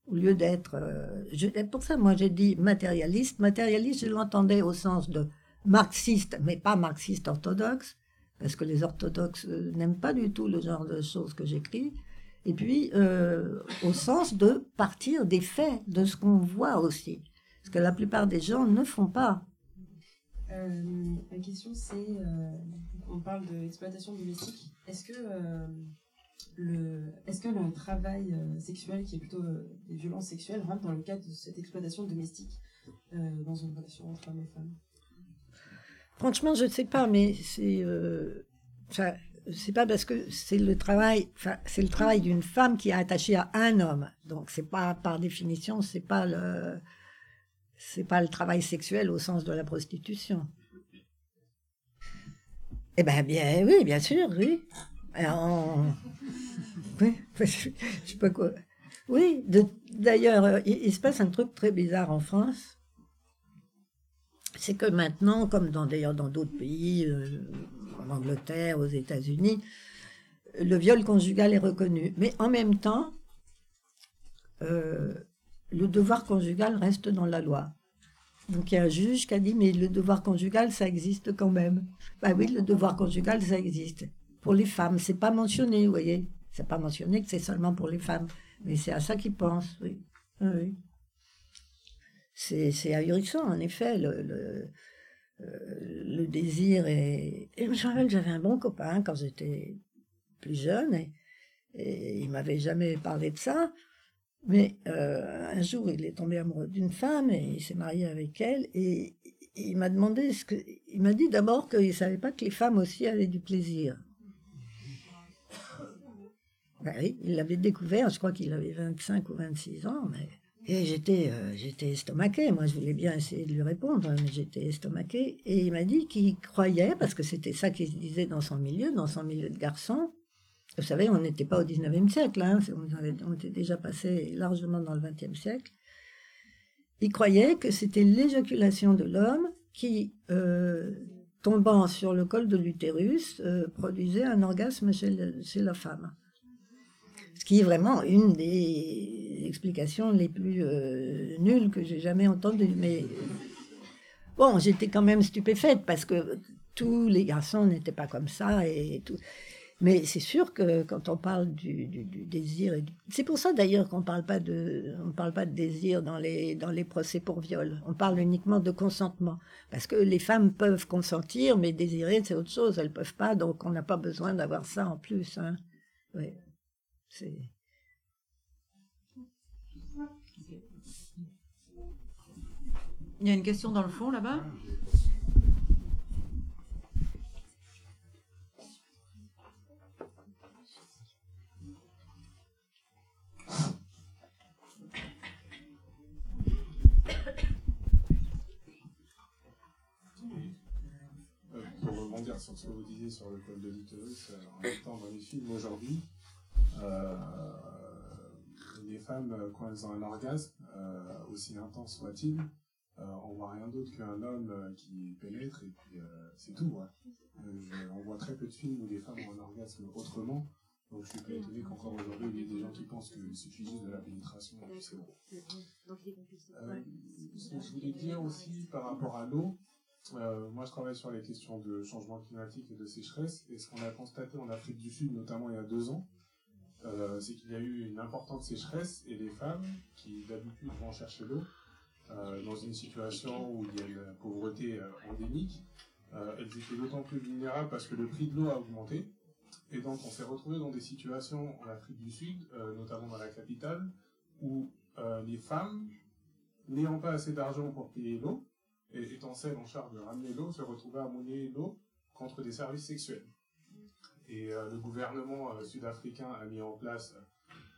Au lieu d'être... Euh, pour ça, moi, j'ai dit matérialiste. Matérialiste, je l'entendais au sens de marxiste, mais pas marxiste orthodoxe, parce que les orthodoxes euh, n'aiment pas du tout le genre de choses que j'écris et puis euh, au sens de partir des faits, de ce qu'on voit aussi. Ce que la plupart des gens ne font pas. Euh, ma question, c'est euh, on parle d'exploitation domestique. Est-ce que, le, est-ce que le travail sexuel, qui est plutôt des violences sexuelles, rentre dans le cadre de cette exploitation domestique dans une relation entre hommes et femmes? Franchement, je ne sais pas, mais c'est c'est pas parce que c'est le travail, c'est le travail d'une femme qui est attachée à un homme. Donc, c'est pas, par définition, c'est pas le, c'est pas le travail sexuel au sens de la prostitution. Eh ben bien, oui, bien sûr, oui. Oui, je sais pas quoi. Oui, d'ailleurs, il, se passe un truc très bizarre en France. C'est que maintenant, comme d'ailleurs dans d'autres pays, euh, en Angleterre, aux États-Unis, le viol conjugal est reconnu. Mais en même temps, euh, le devoir conjugal reste dans la loi. Donc il y a un juge qui a dit, mais le devoir conjugal, ça existe quand même. Bah oui, le devoir conjugal, ça existe. Pour les femmes, c'est pas mentionné, vous voyez. C'est pas mentionné que c'est seulement pour les femmes. Mais c'est à ça qu'ils pensent, oui. oui. C'est ahurissant, en effet, le, euh, désir. Et je me rappelle, j'avais un bon copain quand j'étais plus jeune, et, et il m'avait jamais parlé de ça. Mais euh, un jour, il est tombé amoureux d'une femme et il s'est marié avec elle. Et, il m'a demandé ce que. Il m'a dit d'abord qu'il ne savait pas que les femmes aussi avaient du plaisir. Ben oui, il l'avait découvert, je crois qu'il avait 25 ou 26 ans. Mais... Et j'étais, euh, j'étais estomaquée. Moi, je voulais bien essayer de lui répondre, mais j'étais estomaquée. Et il m'a dit qu'il croyait, parce que c'était ça qu'il disait dans son milieu, dans son milieu de garçon, vous savez, on n'était pas au 19e siècle, hein, on, était déjà passé largement dans le 20e siècle. Il croyait que c'était l'éjaculation de l'homme qui, euh, tombant sur le col de l'utérus, euh, produisait un orgasme chez, la femme. Ce qui est vraiment une des explications les plus euh, nulles que j'ai jamais entendues. Mais bon, j'étais quand même stupéfaite parce que tous les garçons n'étaient pas comme ça et tout. Mais c'est sûr que quand on parle du, désir, c'est pour ça d'ailleurs qu'on parle pas de, on parle pas de désir dans les dans les procès pour viol. On parle uniquement de consentement, parce que les femmes peuvent consentir, mais désirer c'est autre chose. Elles peuvent pas, donc on n'a pas besoin d'avoir ça en plus. Hein. c'est. Il y a une question dans le fond là-bas. sur ce que vous disiez sur le col de l'utérus, euh, en étant dans les films aujourd'hui, euh, les femmes, euh, quand elles ont un orgasme, aussi intense soit-il, on voit rien d'autre qu'un homme qui pénètre et puis c'est tout. on voit très peu de films où les femmes ont un orgasme autrement. Donc je suis pas étonné qu'encore aujourd'hui il y ait des gens qui pensent qu'il suffit juste de la pénétration et puis c'est bon. ce que je voulais dire aussi par rapport à l'eau, euh, moi, je travaille sur les questions de changement climatique et de sécheresse. Et ce qu'on a constaté en Afrique du Sud, notamment il y a deux ans, euh, c'est qu'il y a eu une importante sécheresse et les femmes qui d'habitude vont chercher l'eau euh, dans une situation où il y a une pauvreté endémique, elles étaient d'autant plus vulnérables parce que le prix de l'eau a augmenté. Et donc, on s'est retrouvé dans des situations en Afrique du Sud, notamment dans la capitale, où les femmes, n'ayant pas assez d'argent pour payer l'eau, et étant celle en charge de ramener l'eau, se retrouver à monnayer l'eau contre des services sexuels. Et euh, le gouvernement euh, sud-africain a mis en place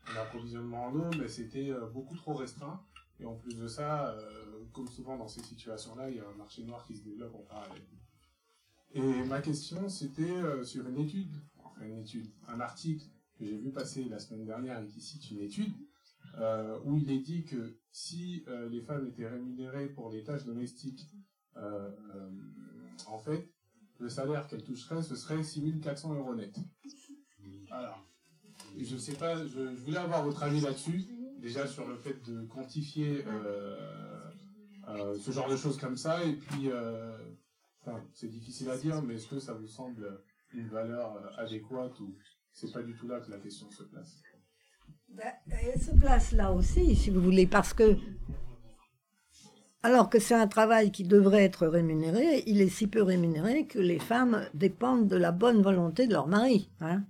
un approvisionnement en eau, mais c'était euh, beaucoup trop restreint. Et en plus de ça, comme souvent dans ces situations-là, il y a un marché noir qui se développe en parallèle. Et ma question, c'était sur une étude, enfin une étude, un article que j'ai vu passer la semaine dernière et qui cite une étude euh, où il est dit que si euh, les femmes étaient rémunérées pour les tâches domestiques, euh, en fait, le salaire qu'elles toucheraient, ce serait 6400 euros net. Alors, je sais pas, je, voulais avoir votre avis là-dessus, déjà sur le fait de quantifier ce genre de choses comme ça, et puis, c'est difficile à dire, mais est-ce que ça vous semble une valeur adéquate ou c'est pas du tout là que la question se place? Ben, elle se place là aussi, si vous voulez, parce que, alors que c'est un travail qui devrait être rémunéré, il est si peu rémunéré que les femmes dépendent de la bonne volonté de leur mari, hein,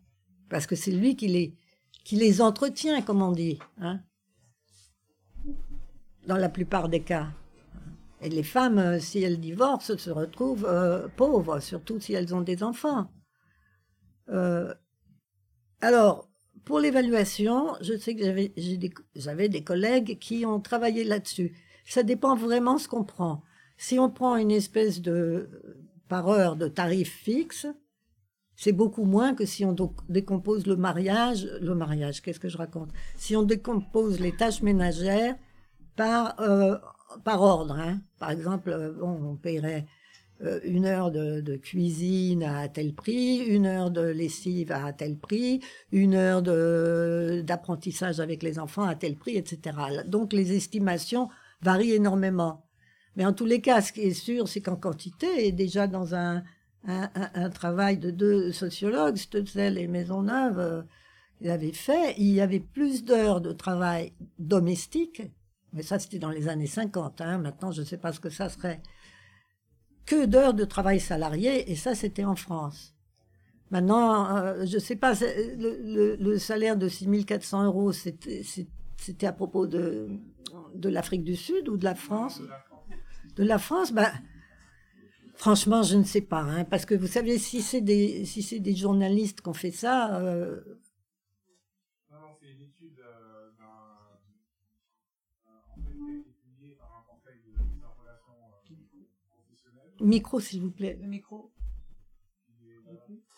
parce que c'est lui qui les, qui les entretient, comme on dit, hein, dans la plupart des cas. Et les femmes, si elles divorcent, se retrouvent euh, pauvres, surtout si elles ont des enfants. Euh, alors, pour l'évaluation, je sais que j'avais des, des collègues qui ont travaillé là-dessus. ça dépend vraiment ce qu'on prend. Si on prend une espèce de par heure de tarif fixe, c'est beaucoup moins que si on décompose le mariage, le mariage, qu'est-ce que je raconte? Si on décompose les tâches ménagères par, euh, par ordre. Hein. Par exemple, euh, bon, on paierait euh, une heure de, cuisine à tel prix, une heure de lessive à tel prix, une heure d'apprentissage avec les enfants à tel prix, etc. Donc les estimations varient énormément. Mais en tous les cas, ce qui est sûr, c'est qu'en quantité, et déjà dans un, un, travail de deux sociologues, Stutzel et Maisonneuve, euh, ils avaient fait, il y avait plus d'heures de travail domestique, mais ça c'était dans les années 50, hein, maintenant je ne sais pas ce que ça serait, que d'heures de travail salarié, et ça c'était en France. Maintenant, euh, je ne sais pas, le, le, salaire de 6400 euros, c'était à propos de, l'Afrique du Sud ou de la France? De la France, ben, Franchement, je ne sais pas, hein, parce que vous savez, si c'est des, si c'est des journalistes qui ont fait ça. Euh... Micro, s'il vous plaît. Le micro.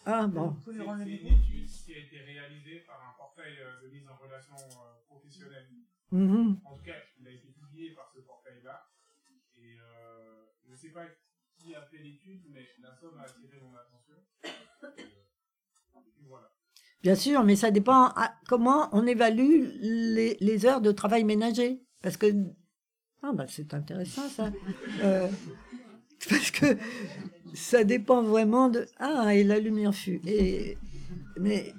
Ah bon. C'est une étude qui a été réalisée par un portail euh, de mise en relation euh, professionnelle. Mm -hmm. En tout cas, il a été publié par ce portail-là. Et euh, je ne sais pas qui a fait l'étude, mais la somme a attiré mon attention. voilà. Bien sûr, mais ça dépend à comment on évalue les, les, heures de travail ménager. Parce que. Ah, bah, c'est intéressant ça. euh, parce que ça dépend vraiment de. Ah, et la lumière fut. Et, mais.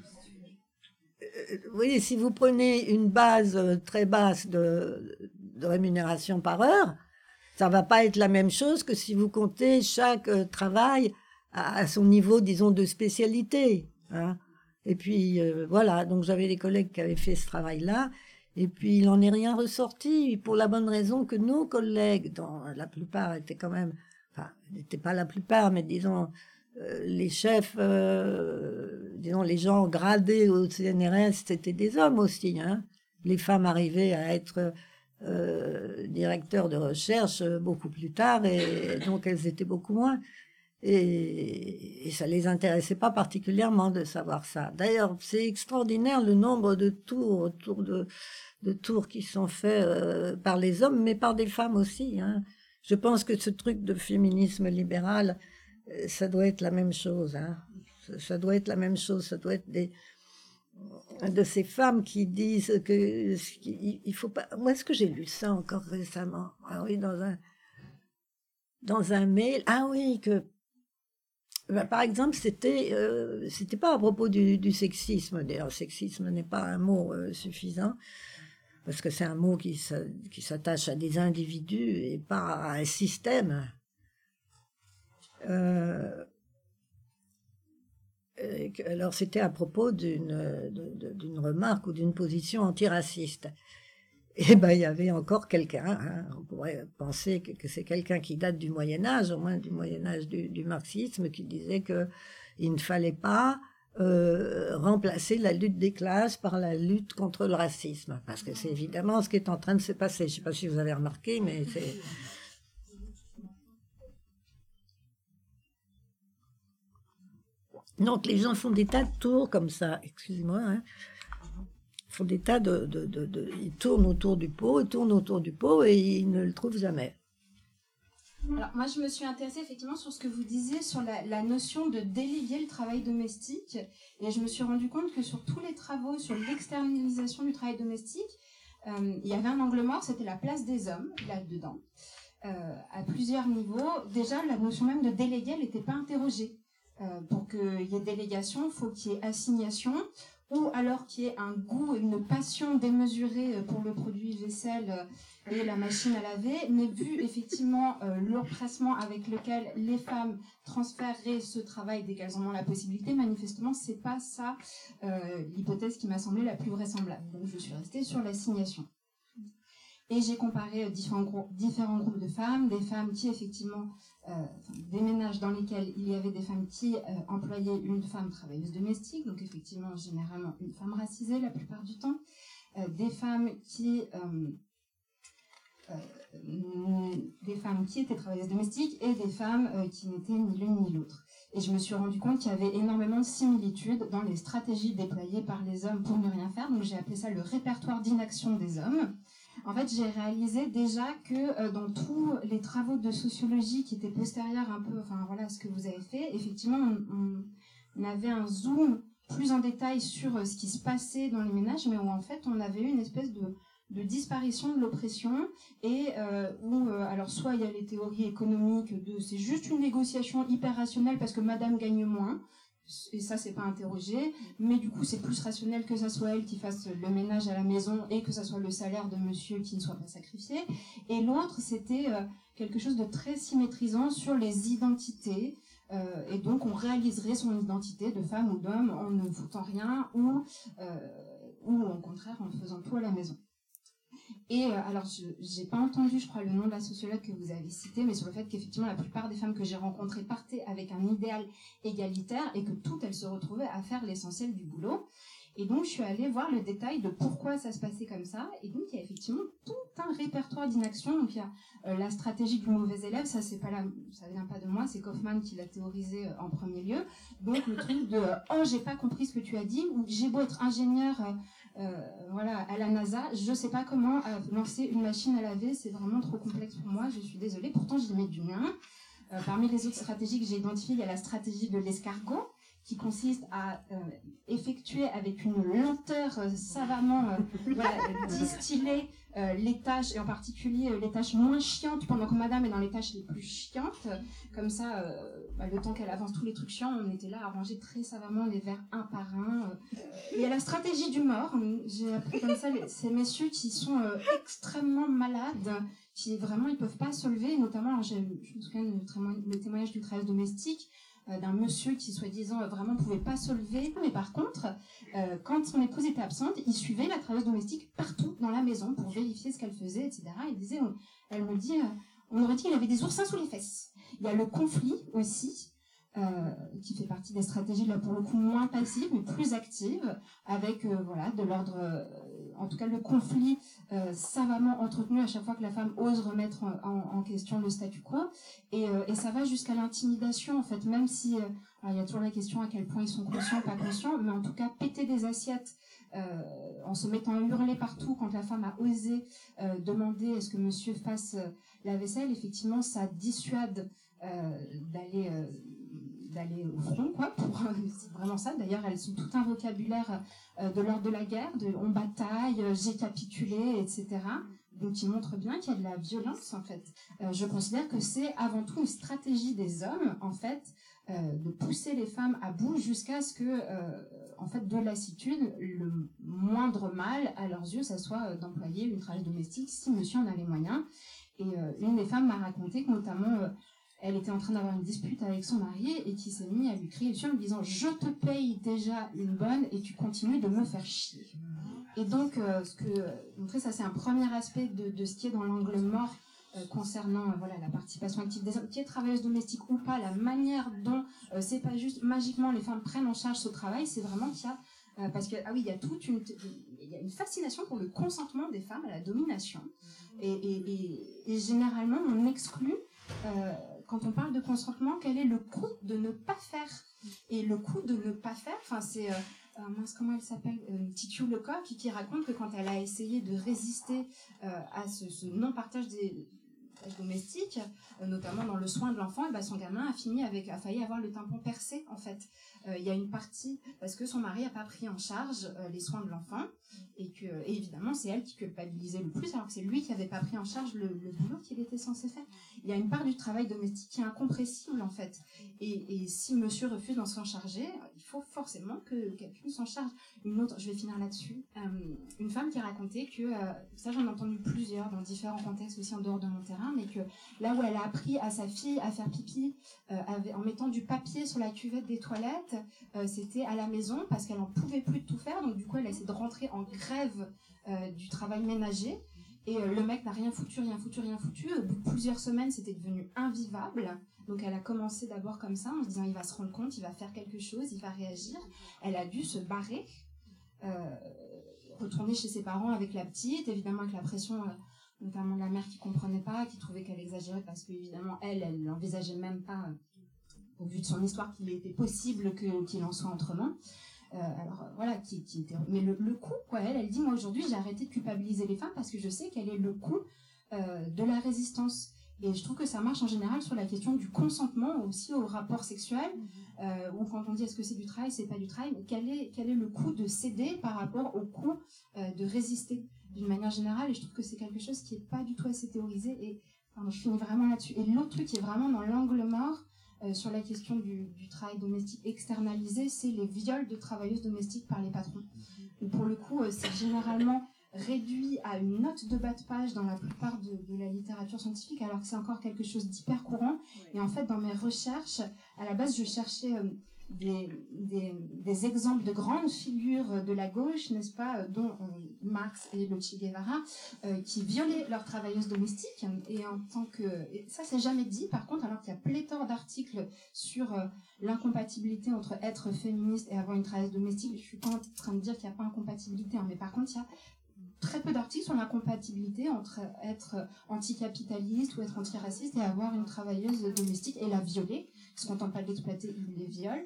Euh, vous voyez, si vous prenez une base très basse de, rémunération par heure, ça va pas être la même chose que si vous comptez chaque euh, travail à, à, son niveau, disons, de spécialité. Hein. Et puis euh, voilà, donc j'avais des collègues qui avaient fait ce travail-là, et puis il n'en est rien ressorti pour la bonne raison que nos collègues, dont la plupart étaient quand même, enfin, n'étaient pas la plupart, mais disons euh, les chefs, euh, disons les gens gradés au CNRS, c'était des hommes aussi. Hein. Les femmes arrivaient à être euh, directeur de recherche euh, beaucoup plus tard, et donc elles étaient beaucoup moins. Et, et ça les intéressait pas particulièrement de savoir ça. D'ailleurs, c'est extraordinaire le nombre de tours de, tours qui sont faits par les hommes, mais par des femmes aussi. Hein. Je pense que ce truc de féminisme libéral, euh, ça doit être la même chose. Hein. Ça, doit être la même chose. Ça doit être des de ces femmes qui disent que il faut pas. Moi, est-ce que j'ai lu ça encore récemment? Ah oui, dans un dans un mail. Ah oui, que bah, par exemple, c'était euh, c'était pas à propos du, du sexisme. D'ailleurs, sexisme n'est pas un mot euh, suffisant parce que c'est un mot qui s'attache à des individus et pas à un système. Euh, alors c'était à propos d'une remarque ou d'une position antiraciste. Et ben il y avait encore quelqu'un, hein, on pourrait penser que, que c'est quelqu'un qui date du Moyen Âge, au moins du Moyen Âge du, du marxisme, qui disait que il ne fallait pas euh, remplacer la lutte des classes par la lutte contre le racisme, parce que c'est évidemment ce qui est en train de se passer. Je ne sais pas si vous avez remarqué, mais c'est Donc les gens font des tas de tours comme ça, excusez-moi, hein, font des tas de, de, de, de, Ils tournent autour du pot, ils tournent autour du pot et ils ne le trouvent jamais. Alors moi je me suis intéressée effectivement sur ce que vous disiez sur la, notion de déléguer le travail domestique et je me suis rendu compte que sur tous les travaux sur l'externalisation du travail domestique, euh, il y avait un angle mort, c'était la place des hommes là-dedans. Euh, à plusieurs niveaux, déjà la notion même de déléguer, n'était pas interrogée. Euh, pour qu'il y ait délégation, il faut qu'il y ait assignation, ou alors qu'il y ait un goût et une passion démesurée pour le produit vaisselle et la machine à laver, mais vu effectivement euh, l'empressement avec lequel les femmes transféreraient ce travail dès qu'elles en ont la possibilité, manifestement, c'est pas ça euh, l'hypothèse qui m'a semblé la plus vraisemblable. Donc je suis restée sur l'assignation. Et j'ai comparé différents, groupes, de femmes, des femmes qui effectivement, euh, des ménages dans lesquels il y avait des femmes qui euh, employaient une femme travailleuse domestique, donc effectivement généralement une femme racisée la plupart du temps, euh, des femmes qui femmes qui étaient travailleuses domestiques et des femmes euh, qui n'étaient ni l'une ni l'autre. Et je me suis rendu compte qu'il y avait énormément de similitudes dans les stratégies déployées par les hommes pour ne rien faire. Donc j'ai appelé ça le répertoire d'inaction des hommes. En fait, j'ai réalisé déjà que euh, dans tous les travaux de sociologie qui étaient postérieurs un peu, enfin voilà, ce que vous avez fait, effectivement, on, avait un zoom plus en détail sur euh, ce qui se passait dans les ménages, mais où en fait on avait eu une espèce de, disparition de l'oppression et euh, où alors soit il y a les théories économiques de c'est juste une négociation hyper rationnelle parce que Madame gagne moins et ça c'est pas interrogé, mais du coup c'est plus rationnel que ça soit elle qui fasse le ménage à la maison et que ça soit le salaire de monsieur qui ne soit pas sacrifié. Et l'autre c'était euh, quelque chose de très symétrisant sur les identités. Euh, et donc on réaliserait son identité de femme ou d'homme en ne foutant rien ou, euh, ou au contraire en faisant tout à la maison. Et euh, alors, je n'ai pas entendu, je crois, le nom de la sociologue que vous avez cité, mais sur le fait qu'effectivement, la plupart des femmes que j'ai rencontrées partaient avec un idéal égalitaire et que toutes, elles se retrouvaient à faire l'essentiel du boulot. Et donc, je suis allée voir le détail de pourquoi ça se passait comme ça. Et donc, il y a effectivement tout un répertoire d'inaction. Donc, il y a euh, la stratégie du mauvais élève. Ça, c'est pas la, ça vient pas de moi. C'est Kaufman qui l'a théorisé euh, en premier lieu. Donc, le truc de, euh, oh, j'ai pas compris ce que tu as dit, ou j'ai beau être ingénieur, voilà, à la NASA, je sais pas comment euh, lancer une machine à laver. C'est vraiment trop complexe pour moi. Je suis désolée. Pourtant, j'y mets du mien. Euh, parmi les autres stratégies que j'ai identifiées, il y a la stratégie de l'escargot qui consiste à euh, effectuer avec une lenteur euh, savamment euh, voilà, euh, distiller les tâches, et en particulier les tâches moins chiantes, pendant que madame est dans les tâches les plus chiantes. Comme ça, bah, le temps qu'elle avance tous les trucs chiants, on était là à ranger très savamment les verres un par un. Il y a la stratégie du mort. J'ai appris comme ça les- ces messieurs qui sont extrêmement malades, qui vraiment ils peuvent pas se lever, notamment, je me souviens le témoignage du travail domestique, d'un monsieur qui soi-disant euh, vraiment pouvait pas se lever. Mais par contre, euh, quand son épouse était absente, il suivait la travailleuse domestique partout dans la maison pour vérifier ce qu'elle faisait, etc. Il disait, on- elle me dit, euh, on aurait dit qu'il avait des oursins sous les fesses. Il y a le conflit aussi. euh, qui fait partie des stratégies là pour le coup moins passives mais plus actives avec euh, voilà de l'ordre euh, en tout cas le conflit euh, savamment entretenu à chaque fois que la femme ose remettre en, en- question le statu quo. Et, euh, et ça va jusqu'à l'intimidation en fait même si euh, il y a toujours la question à quel point ils sont conscients pas conscients mais en tout cas péter des assiettes euh, en se mettant à hurler partout quand la femme a osé euh, demander est-ce que monsieur fasse euh, la vaisselle effectivement ça dissuade euh, d'aller euh, d'aller au front quoi pour c'est vraiment ça. D'ailleurs elles ont tout un vocabulaire euh, de l'ordre de la guerre de on bataille euh, j'ai capitulé etc donc qui montre bien qu'il y a de la violence en fait. Euh, je considère que c'est avant tout une stratégie des hommes en fait euh, de pousser les femmes à bout jusqu'à ce que euh, en fait de lassitude le moindre mal à leurs yeux ça soit euh, d'employer une travailleuse domestique si monsieur en a les moyens. Et euh, une des femmes m'a raconté que notamment euh, elle était en train d'avoir une dispute avec son mari et qui s'est mis à lui crier dessus en lui disant je te paye déjà une bonne et tu continues de me faire chier. Et donc euh, ce que donc ça c'est un premier aspect de, de ce qui est dans l'angle mort euh, concernant euh, voilà la participation active des hommes qui est travailleuse domestique ou pas la manière dont euh, c'est pas juste magiquement les femmes prennent en charge ce travail c'est vraiment qu'il y a euh, parce que ah oui il y a toute une il y a une fascination pour le consentement des femmes à la domination. Et, et, généralement on exclut euh, quand on parle de consentement, quel est le coût de ne pas faire? Et le coût de ne pas faire, enfin c'est, euh, euh, comment elle s'appelle euh, Titiou Lecoq, qui, qui raconte que quand elle a essayé de résister euh, à ce, non-partage des euh, notamment dans le soin de l'enfant, et ben son gamin a fini avec, a failli avoir le tympan percé en fait. Euh, Il y a une partie parce que son mari a pas pris en charge euh, les soins de l'enfant et que évidemment c'est elle qui culpabilisait le plus alors que c'est lui qui avait pas pris en charge le, le boulot qu'il était censé faire. Il y a une part du travail domestique qui est incompressible en fait. Et, si monsieur refuse d'en s'en charger, il faut forcément que quelqu'un s'en charge. Une autre, je vais finir là-dessus. Euh, une femme qui racontait que, ça j'en ai entendu plusieurs dans différents contextes aussi en dehors de mon terrain, mais que là où elle a appris à sa fille à faire pipi en mettant du papier sur la cuvette des toilettes, euh, c'était à la maison parce qu'elle en pouvait plus de tout faire. Donc du coup, elle a essayé de rentrer en grève euh, du travail ménager. Et euh, le mec n'a rien foutu, rien foutu, rien foutu. Au bout de plusieurs semaines, c'était devenu invivable. Donc elle a commencé d'abord comme ça, en se disant il va se rendre compte, il va faire quelque chose, il va réagir. Elle a dû se barrer, retourner chez ses parents avec la petite, évidemment avec la pression notamment la mère qui comprenait pas, qui trouvait qu'elle exagérait parce qu'évidemment, elle, elle n'envisageait même pas, au vu de son histoire, qu'il était possible qu'il en soit autrement. Euh, alors euh, voilà, qui, qui était... mais le, le coût, quoi, elle, elle dit, moi aujourd'hui, j'ai arrêté de culpabiliser les femmes parce que je sais quel est le coût euh, de la résistance. Et je trouve que ça marche en général sur la question du consentement aussi au rapport sexuel, euh, ou quand on dit est-ce que c'est du travail, c'est pas du travail, mais quel est, quel est le coût de céder par rapport au coût euh, de résister d'une manière générale? Et je trouve que c'est quelque chose qui est pas du tout assez théorisé. Et je finis vraiment là-dessus. Et l'autre truc qui est vraiment dans l'angle mort euh, sur la question du, travail domestique externalisé, c'est les viols de travailleuses domestiques par les patrons. Pour le coup, euh, c'est généralement réduit à une note de bas de page dans la plupart de, de la littérature scientifique, alors que c'est encore quelque chose d'hyper courant. Et en fait, dans mes recherches, à la base, je cherchais euh, des, des, exemples de grandes figures de la gauche, n'est-ce pas, euh, dont euh, Marx et le Guevara, euh, qui violaient leurs travailleuses domestiques. Et en tant que, ça, c'est jamais dit. Par contre, alors qu'il y a pléthore d'articles sur l'incompatibilité entre être féministe et avoir une travailleuse domestique, je suis pas en train de dire qu'il n'y a pas incompatibilité, hein, mais par contre, il y a très peu d'articles sur l'incompatibilité entre être anticapitaliste ou être antiraciste et avoir une travailleuse domestique et la violer. Ils se contentent pas de l'exploiter, ils les violent.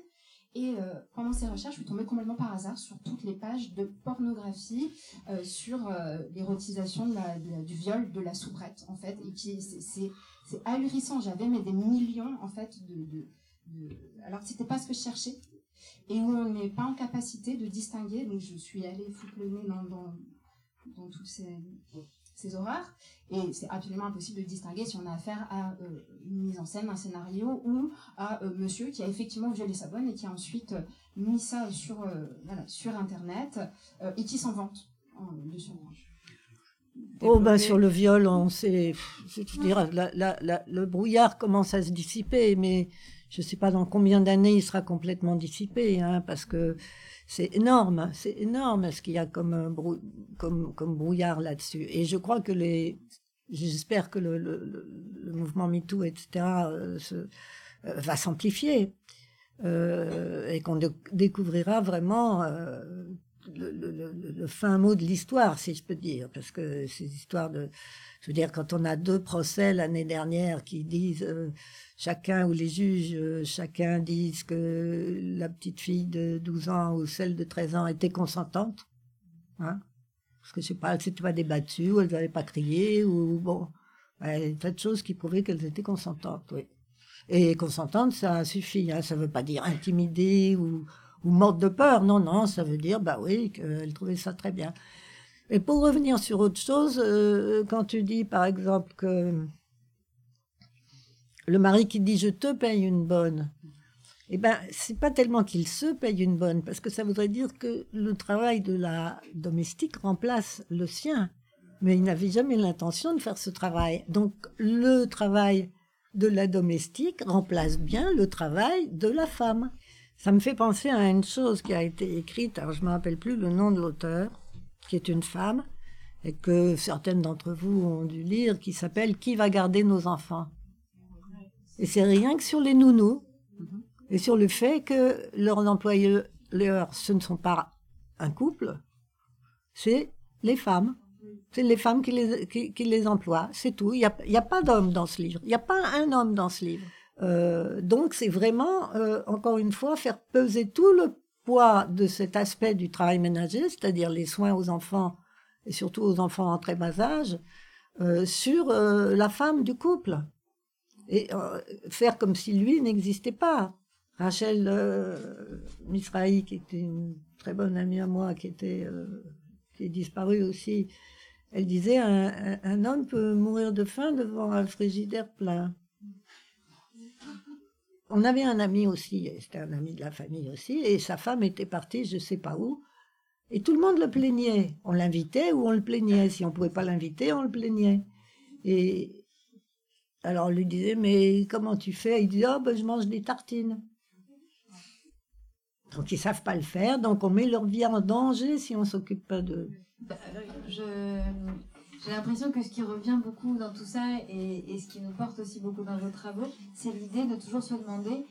Et euh, pendant ces recherches, je suis tombée complètement par hasard sur toutes les pages de pornographie euh, sur euh, l'érotisation du viol de la soubrette, en fait. Et qui c'est- ahurissant. J'avais mais des millions, en fait, de- alors que c'était pas ce que je cherchais et où on n'est pas en capacité de distinguer. Donc je suis allée foutre le nez dans, dans, dans toutes ces, ces horreurs. Et c'est absolument impossible de distinguer si on a affaire à euh, une mise en scène, un scénario, ou à euh, monsieur qui a effectivement violé sa bonne et qui a ensuite euh, mis ça sur, euh, voilà, sur Internet euh, et qui s'en vante. Oh, ben, sur le viol, on sait. Je veux dire, la- la- la- le brouillard commence à se dissiper, mais je ne sais pas dans combien d'années il sera complètement dissipé, hein, parce que c'est énorme, c'est énorme ce qu'il y a comme, euh, comme, comme brouillard là-dessus. Et je crois que les. J'espère que le, le, le- mouvement MeToo, etc., euh, se, euh, va s'amplifier et qu'on dé- découvrira vraiment le, fin mot de l'histoire, si je peux dire, parce que ces histoires de, je veux dire, quand on a deux procès l'année dernière qui disent euh, chacun ou les juges, euh, chacun disent que la petite fille de 12 ans ou celle de 13 ans était consentante, hein, parce que je sais pas, elle s'était pas débattue, ou elle n'avait pas crié, ou bon, des tas de choses qui prouvaient qu'elles étaient consentantes, oui. Et consentante, ça suffit, hein, ça veut pas dire intimidée ou ou morte de peur. Non, non, ça veut dire, bah oui, qu'elle trouvait ça très bien. Et pour revenir sur autre chose, euh, quand tu dis, par exemple, que le mari qui dit je te paye une bonne, eh ben, c'est pas tellement qu'il se paye une bonne, parce que ça voudrait dire que le travail de la domestique remplace le sien. Mais il n'avait jamais l'intention de faire ce travail. Donc, le travail de la domestique remplace bien le travail de la femme. Ça me fait penser à une chose qui a été écrite, alors je ne me rappelle plus le nom de l'auteur, qui est une femme, et que certaines d'entre vous ont dû lire, qui s'appelle Qui va garder nos enfants? Et c'est rien que sur les nounous, et sur le fait que leurs employeurs, ce ne sont pas un couple, c'est les femmes. C'est les femmes qui les, qui, les emploient, c'est tout. Il n'y a, y a pas d'homme dans ce livre. Il n'y a pas un homme dans ce livre. Euh, donc c'est vraiment, euh, encore une fois, faire peser tout le poids de cet aspect du travail ménager, c'est-à-dire les soins aux enfants et surtout aux enfants en très bas âge, euh, sur la femme du couple. Et faire comme si lui n'existait pas. Rachel Misrahi, qui était une très bonne amie à moi, qui, était, qui est disparue aussi, elle disait un, un homme peut mourir de faim devant un frigidaire plein. On avait un ami aussi, c'était un ami de la famille aussi, et sa femme était partie, je ne sais pas où, et tout le monde le plaignait. On l'invitait ou on le plaignait. Si on ne pouvait pas l'inviter, on le plaignait. Et alors on lui disait, mais comment tu fais? Il disait, oh, ben, je mange des tartines. Donc ils savent pas le faire, donc on met leur vie en danger si on s'occupe pas de... Bah, J'ai l'impression que ce qui revient beaucoup dans tout ça et, ce qui nous porte aussi beaucoup dans vos travaux, c'est l'idée de toujours se demander,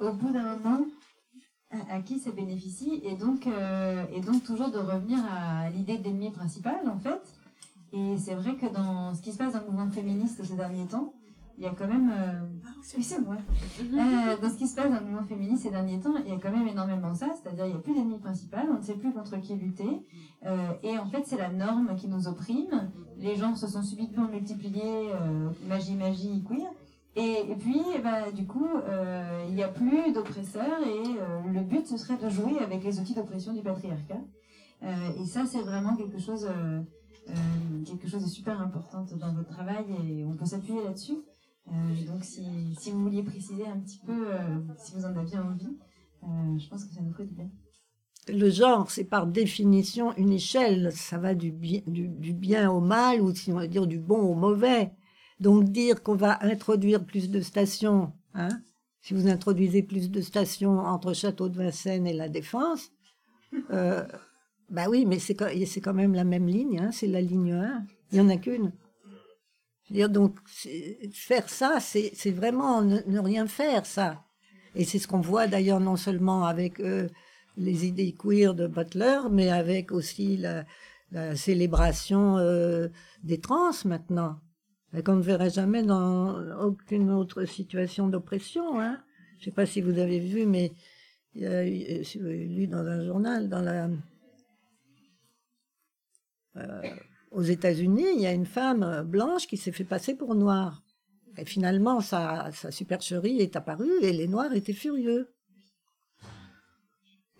au bout d'un moment, à, à qui ça bénéficie et donc, euh, et donc toujours de revenir à l'idée d'ennemi principal en fait. Et c'est vrai que dans ce qui se passe dans le mouvement féministe ces derniers temps, il y a quand même. Euh, oui, c'est moi. Euh, dans ce qui se passe dans le mouvement féministe ces derniers temps, il y a quand même énormément ça, c'est-à-dire il n'y a plus d'ennemi principal, on ne sait plus contre qui lutter. Euh, et en fait, c'est la norme qui nous opprime. Les gens se sont subitement multipliés, euh, magie, magie, queer. Et, et puis, bah, du coup, euh, il n'y a plus d'oppresseurs et le but, ce serait de jouer avec les outils d'oppression du patriarcat. et ça, c'est vraiment quelque chose, quelque chose de super important dans votre travail et on peut s'appuyer là-dessus. Euh, donc, si, vous vouliez préciser un petit peu, euh, si vous en aviez envie, euh, je pense que ça nous ferait du bien. Le genre, c'est par définition une échelle. Ça va du bien, du, du bien au mal, ou si on va dire du bon au mauvais. Donc, dire qu'on va introduire plus de stations, hein, si vous introduisez plus de stations entre Château de Vincennes et La Défense, euh, bah oui, mais c'est quand même la même ligne, hein, c'est la ligne 1. Il n'y en a qu'une dire, donc, faire ça, c'est vraiment ne, rien faire, ça. Et c'est ce qu'on voit d'ailleurs non seulement avec euh, les idées queer de Butler, mais avec aussi la, célébration euh, des trans maintenant. Qu'on ne verrait jamais dans aucune autre situation d'oppression. Hein. Je ne sais pas si vous avez vu, mais euh, si vous avez lu dans un journal, dans la aux États-Unis, il y a une femme euh, blanche qui s'est fait passer pour noire. Et finalement, sa, supercherie est apparue et les Noirs étaient furieux.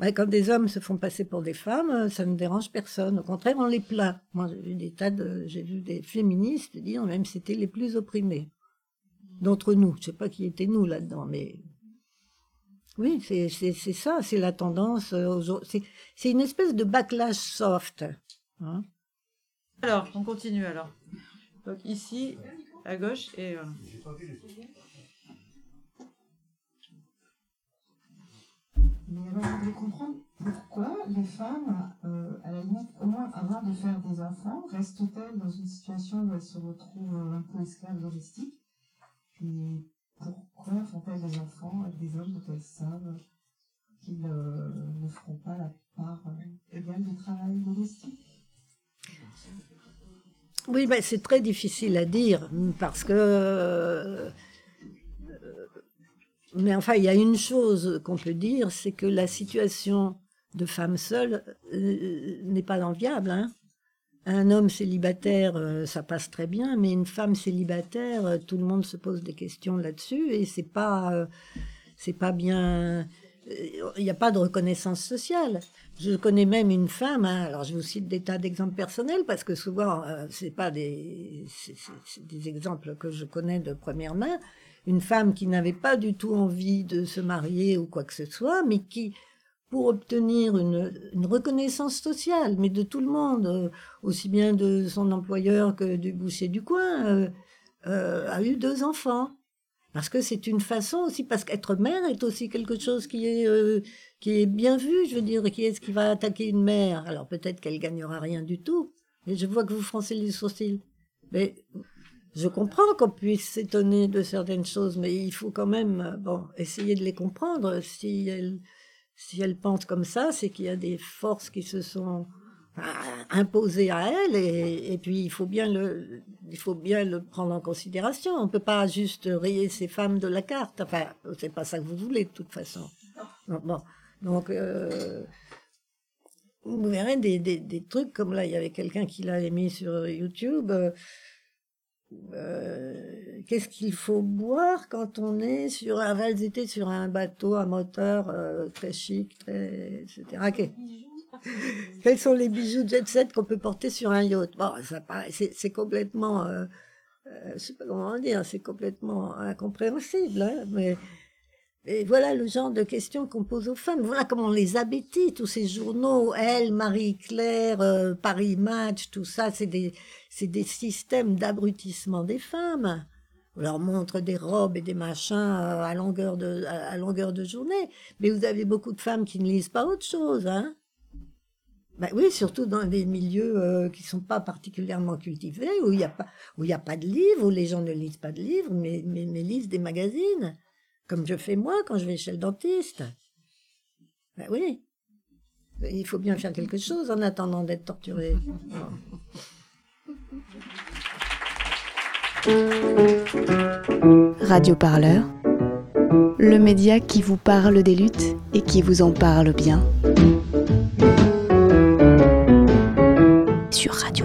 Mais quand des hommes se font passer pour des femmes, euh, ça ne dérange personne. Au contraire, on les plaint. Moi, j'ai vu des tas de, j'ai vu des féministes dire même c'était les plus opprimés d'entre nous. Je sais pas qui étaient nous là-dedans, mais oui, c'est ça, c'est la tendance. Euh, c'est une espèce de backlash soft. Hein alors, on continue alors. Donc ici, à gauche, et voilà. Mais alors, je voudrais comprendre pourquoi les femmes, euh, à la limite, au moins avant de faire des enfants, restent-elles dans une situation où elles se retrouvent un peu esclaves domestiques? Et pourquoi font-elles des enfants avec des hommes dont elles savent qu'ils euh, ne feront pas la part euh, égale du travail domestique? Oui, ben, c'est très difficile à dire parce que. Euh, mais enfin, il y a une chose qu'on peut dire, c'est que la situation de femme seule euh, n'est pas enviable. Hein. Un homme célibataire, euh, ça passe très bien, mais une femme célibataire, tout le monde se pose des questions là-dessus et c'est pas, c'est pas bien. Il n'y a pas de reconnaissance sociale. Je connais même une femme, hein, alors je vous cite des tas d'exemples personnels parce que souvent euh, c'est pas des, exemples que je connais de première main. Une femme qui n'avait pas du tout envie de se marier ou quoi que ce soit, mais qui, pour obtenir une, reconnaissance sociale, mais de tout le monde, euh, aussi bien de son employeur que du boucher du coin, euh, euh, a eu deux enfants. Parce que c'est une façon aussi, parce qu'être mère est aussi quelque chose qui est, euh, qui est bien vu, je veux dire, qui est-ce qui va attaquer une mère? Alors peut-être qu'elle gagnera rien du tout, mais je vois que vous froncez les sourcils. Mais je comprends qu'on puisse s'étonner de certaines choses, mais il faut quand même, bon, essayer de les comprendre. Si elle, si elle pense comme ça, c'est qu'il y a des forces qui se sont imposé à elle et, puis il faut bien le il faut bien le prendre en considération. On peut pas juste rayer ces femmes de la carte. Enfin c'est pas ça que vous voulez de toute façon. Bon donc euh, vous verrez des, des, trucs comme là il y avait quelqu'un qui l'a mis sur YouTube. Euh, euh, qu'est-ce qu'il faut boire quand on est sur un était sur un bateau à moteur très chic etc Quels sont les bijoux jet set qu'on peut porter sur un yacht? Bon, ça c'est complètement, euh, euh, je sais pas comment dire, c'est complètement incompréhensible. Hein, mais voilà le genre de questions qu'on pose aux femmes. Voilà comment on les abétit, tous ces journaux, Elle, Marie-Claire, euh, Paris Match, tout ça, c'est des, c'est des systèmes d'abrutissement des femmes. On leur montre des robes et des machins à longueur de, à longueur de journée. Mais vous avez beaucoup de femmes qui ne lisent pas autre chose, hein. Ben oui, surtout dans des milieux euh, qui sont pas particulièrement cultivés, où il n'y a pas, a pas de livres, où les gens ne lisent pas de livres, mais, mais, mais, lisent des magazines, comme je fais moi quand je vais chez le dentiste. Ben oui, il faut bien faire quelque chose en attendant d'être torturé. Radio Parleur, le média qui vous parle des luttes et qui vous en parle bien. Radio